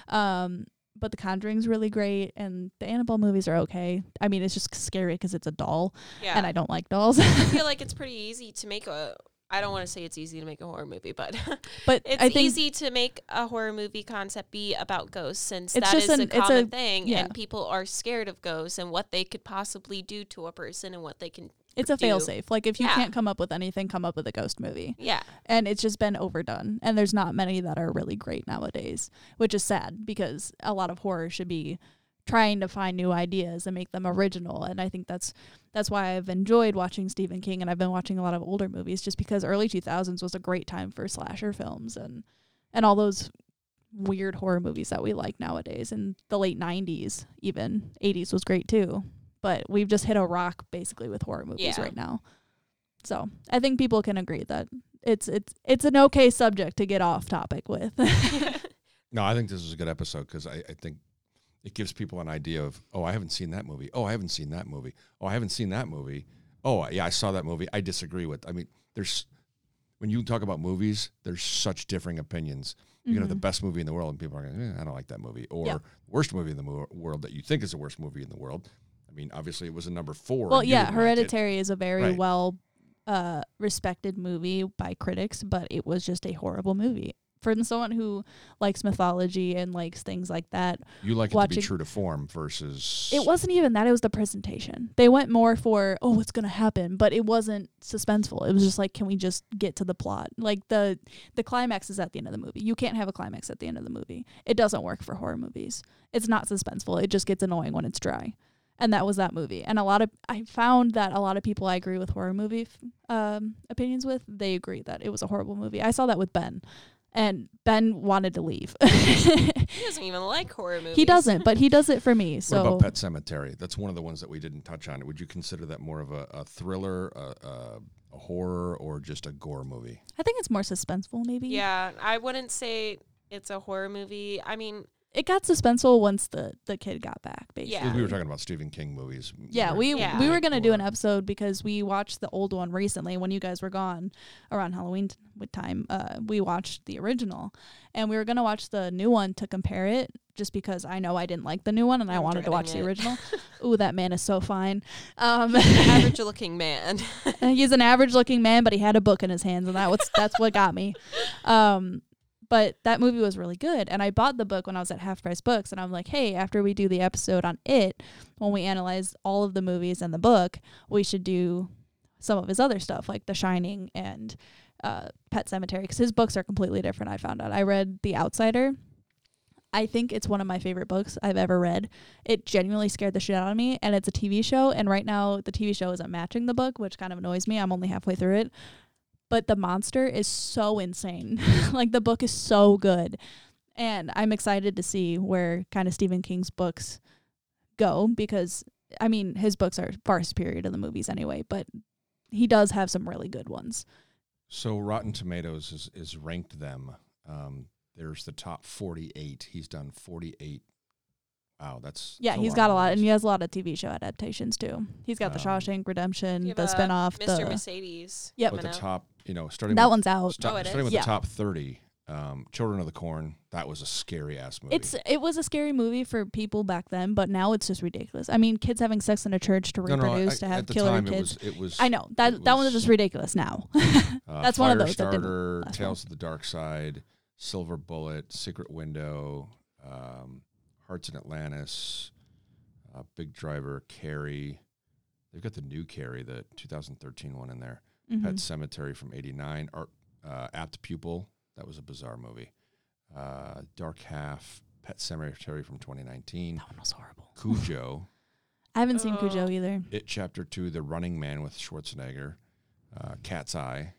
Um, but The Conjuring's really great, and the Annabelle movies are okay. I mean, it's just scary because it's a doll,
Yeah.
and I don't like dolls.
I feel like it's pretty easy to make a I don't want to say it's easy to make a horror movie, but
But
it's easy to make a horror movie concept be about ghosts since
It's
that
just
is
an-
a
it's a-
common thing
yeah.
and people are scared of ghosts and what they could possibly do to a person and what they can
it's a fail safe. Like if you
Yeah.
can't come up with anything, come up with a ghost movie.
Yeah.
and it's just been overdone and there's not many that are really great nowadays which is sad because a lot of horror should be trying to find new ideas and make them original and i think that's that's why i've enjoyed watching stephen king and i've been watching a lot of older movies just because early 2000s was a great time for slasher films and and all those weird horror movies that we like nowadays and the late 90s even 80s was great too but we've just hit a rock basically with horror movies
Yeah.
right now so I think people can agree that it's it's it's an okay subject to get off topic with.
No, I think this is a good episode because I, I think it gives people an idea of, oh, I haven't seen that movie. Oh, I haven't seen that movie. Oh, I haven't seen that movie. Oh, yeah, I saw that movie. I disagree with. I mean, there's when you talk about movies, there's such differing opinions. You can have the best movie in the world, and people are going, eh, I don't like that movie, or
Yeah.
worst movie in the mo- world that you think is the worst movie in the world. I mean, obviously, it was a number four.
well, yeah. Hereditary is a very
Right.
well uh, respected movie by critics, but it was just a horrible movie. For someone who likes mythology and likes things like that,
You like it to be true to form versus
it wasn't even that. It was the presentation. They went more for, oh, what's going to happen, but it wasn't suspenseful. It was just like, can we just get to the plot? Like the the climax is at the end of the movie. You can't have a climax at the end of the movie. It doesn't work for horror movies. It's not suspenseful. It just gets annoying when it's dry. And that was that movie. And a lot of I found that a lot of people I agree with horror movie f- um, opinions with, they agree that it was a horrible movie. I saw that with Ben. And Ben wanted to leave.
He doesn't even like horror movies.
he doesn't, but he does it for me. So
what about Pet Sematary? That's one of the ones that we didn't touch on. Would you consider that more of a, a thriller, a, a, a horror, or just a gore movie?
I think it's more suspenseful, maybe.
Yeah, I wouldn't say it's a horror movie. I mean,
It got suspenseful once the the kid got back. Basically.
Yeah.
We were talking about Stephen King movies.
Yeah, we
Yeah.
we were gonna do an episode because we watched the old one recently when you guys were gone around Halloween t- with time. Uh, we watched the original, and we were gonna watch the new one to compare it, just because I know I didn't like the new one and I
I'm
wanted to watch the original. Ooh, that man is so fine. Um,
average looking man.
he's an average looking man, but he had a book in his hands, and that was that's what got me. Um, but that movie was really good, and I bought the book when I was at Half Price Books, and I'm like, hey, after we do the episode on it, when we analyze all of the movies and the book, we should do some of his other stuff like The Shining and uh, Pet Sematary, because his books are completely different. I found out. I read The Outsider. I think it's one of my favorite books I've ever read. It genuinely scared the shit out of me, and it's a TV show. And right now, the TV show isn't matching the book, which kind of annoys me. I'm only halfway through it, but the monster is so insane. like the book is so good, and I'm excited to see where kind of Stephen King's books go because I mean his books are far superior to the movies anyway, but he does have some really good ones.
So Rotten Tomatoes is, is ranked them. Um, there's the top 48. He's done 48. Wow, that's
Yeah,
that's
he's got a lot, and he has a lot of TV show adaptations too. He's got the
Um,
Shawshank Redemption, the
have,
spinoff,
Mr.
the
Mercedes.
Yep.
But the top, you know, starting
that
with,
one's out.
sta-
Oh, it
starting
is?
with
Yeah.
the top 30. Um, Children of the Corn. That was a scary ass movie.
It's it was a scary movie for people back then, but now it's just ridiculous. I mean, kids having sex in a church to
No, no, I-
reproduce to have
at the
killer
time
kids.
It was, it was.
I know that
it
that one is just ridiculous now.
Uh,
That's one of those that didn't
Firestarter, Tales of the Dark Side, Silver Bullet, Secret Window, um, Hearts in Atlantis, uh, Big Driver, Carrie. They've got the new Carrie, the 2013 one in there.
Mhm.
Pet Sematary from '89. Art, uh, Apt Pupil. That was a bizarre movie. Uh, Dark Half. Pet Sematary from 2019.
That one was horrible.
Cujo.
I haven't seen
Oh.
Cujo either.
It Chapter Two, The Running Man with Schwarzenegger. Uh, Cat's Eye.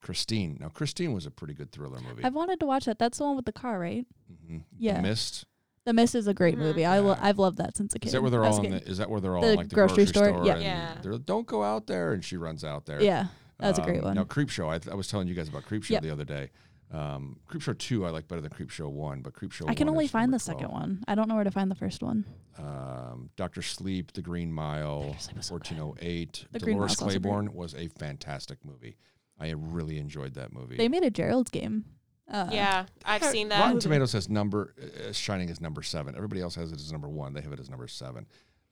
Christine. Now, Christine was a pretty good thriller movie.
I've wanted to watch that. That's the one with the car, right?
hmm
Yeah.
The Mist.
The Mist is a great
Mhm.
movie. I lo- I've loved that since a kid.
Is that where they're all in the? Is that where they're all
The
in like the
grocery
grocery,
store? Yeah.
Yeah.
they're don't go out there, and she runs out there.
Yeah, that was a great
Um,
one.
Now, Creep Show. I, th- I was telling you guys about Creep Show
Yep.
the other day. Um, Creep Show two I like better than Creep Show one, but Creep Show
I can
1
only
is
find
number
the second one. I don't know where to find the first one.
Um, Doctor Sleep, The Green Mile,
Doctor Sleep was so good.
fourteen oh eight.
The Green
Dolores
Mile's also great.
Claiborne was a fantastic movie. I really enjoyed that movie.
They made a Gerald's game. Uh,
yeah, I've seen that. Rotten.
Tomatoes has number uh, Shining is number seven. Everybody else has it as number one. They have it as number seven.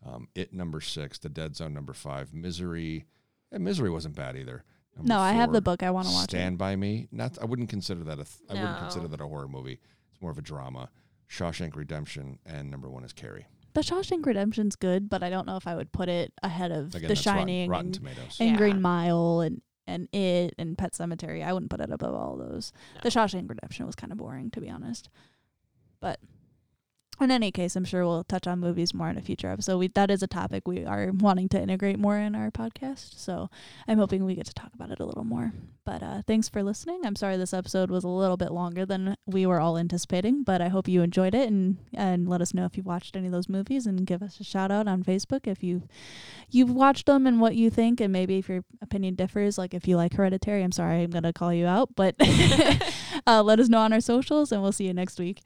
Um, it number six. The Dead Zone number five. Misery. And Misery wasn't bad either. Number
No, I have the book. I want to watch
Stand by Me. Not. I wouldn't consider that a. Th- I wouldn't consider that a horror movie. It's more of a drama. Shawshank Redemption and number one is Carrie.
The Shawshank Redemption's good, but I don't know if I would put it ahead of
Again,
The
that's Rotten-
Shining
Rotten,
and,
Tomatoes.
and
Yeah.
Green Mile and and It and Pet Sematary. I wouldn't put it above all those. The
No.
Shawshank Redemption was kind of boring, to be honest. But in any case, I'm sure we'll touch on movies more in a future episode. We, that is a topic we are wanting to integrate more in our podcast. So I'm hoping we get to talk about it a little more. But uh, thanks for listening. I'm sorry this episode was a little bit longer than we were all anticipating, but I hope you enjoyed it and and let us know if you watched any of those movies and give us a shout out on Facebook if you you've watched them and what you think and maybe if your opinion differs. Like if you like Hereditary, I'm sorry I'm gonna call you out, but uh, let us know on our socials and we'll see you next week.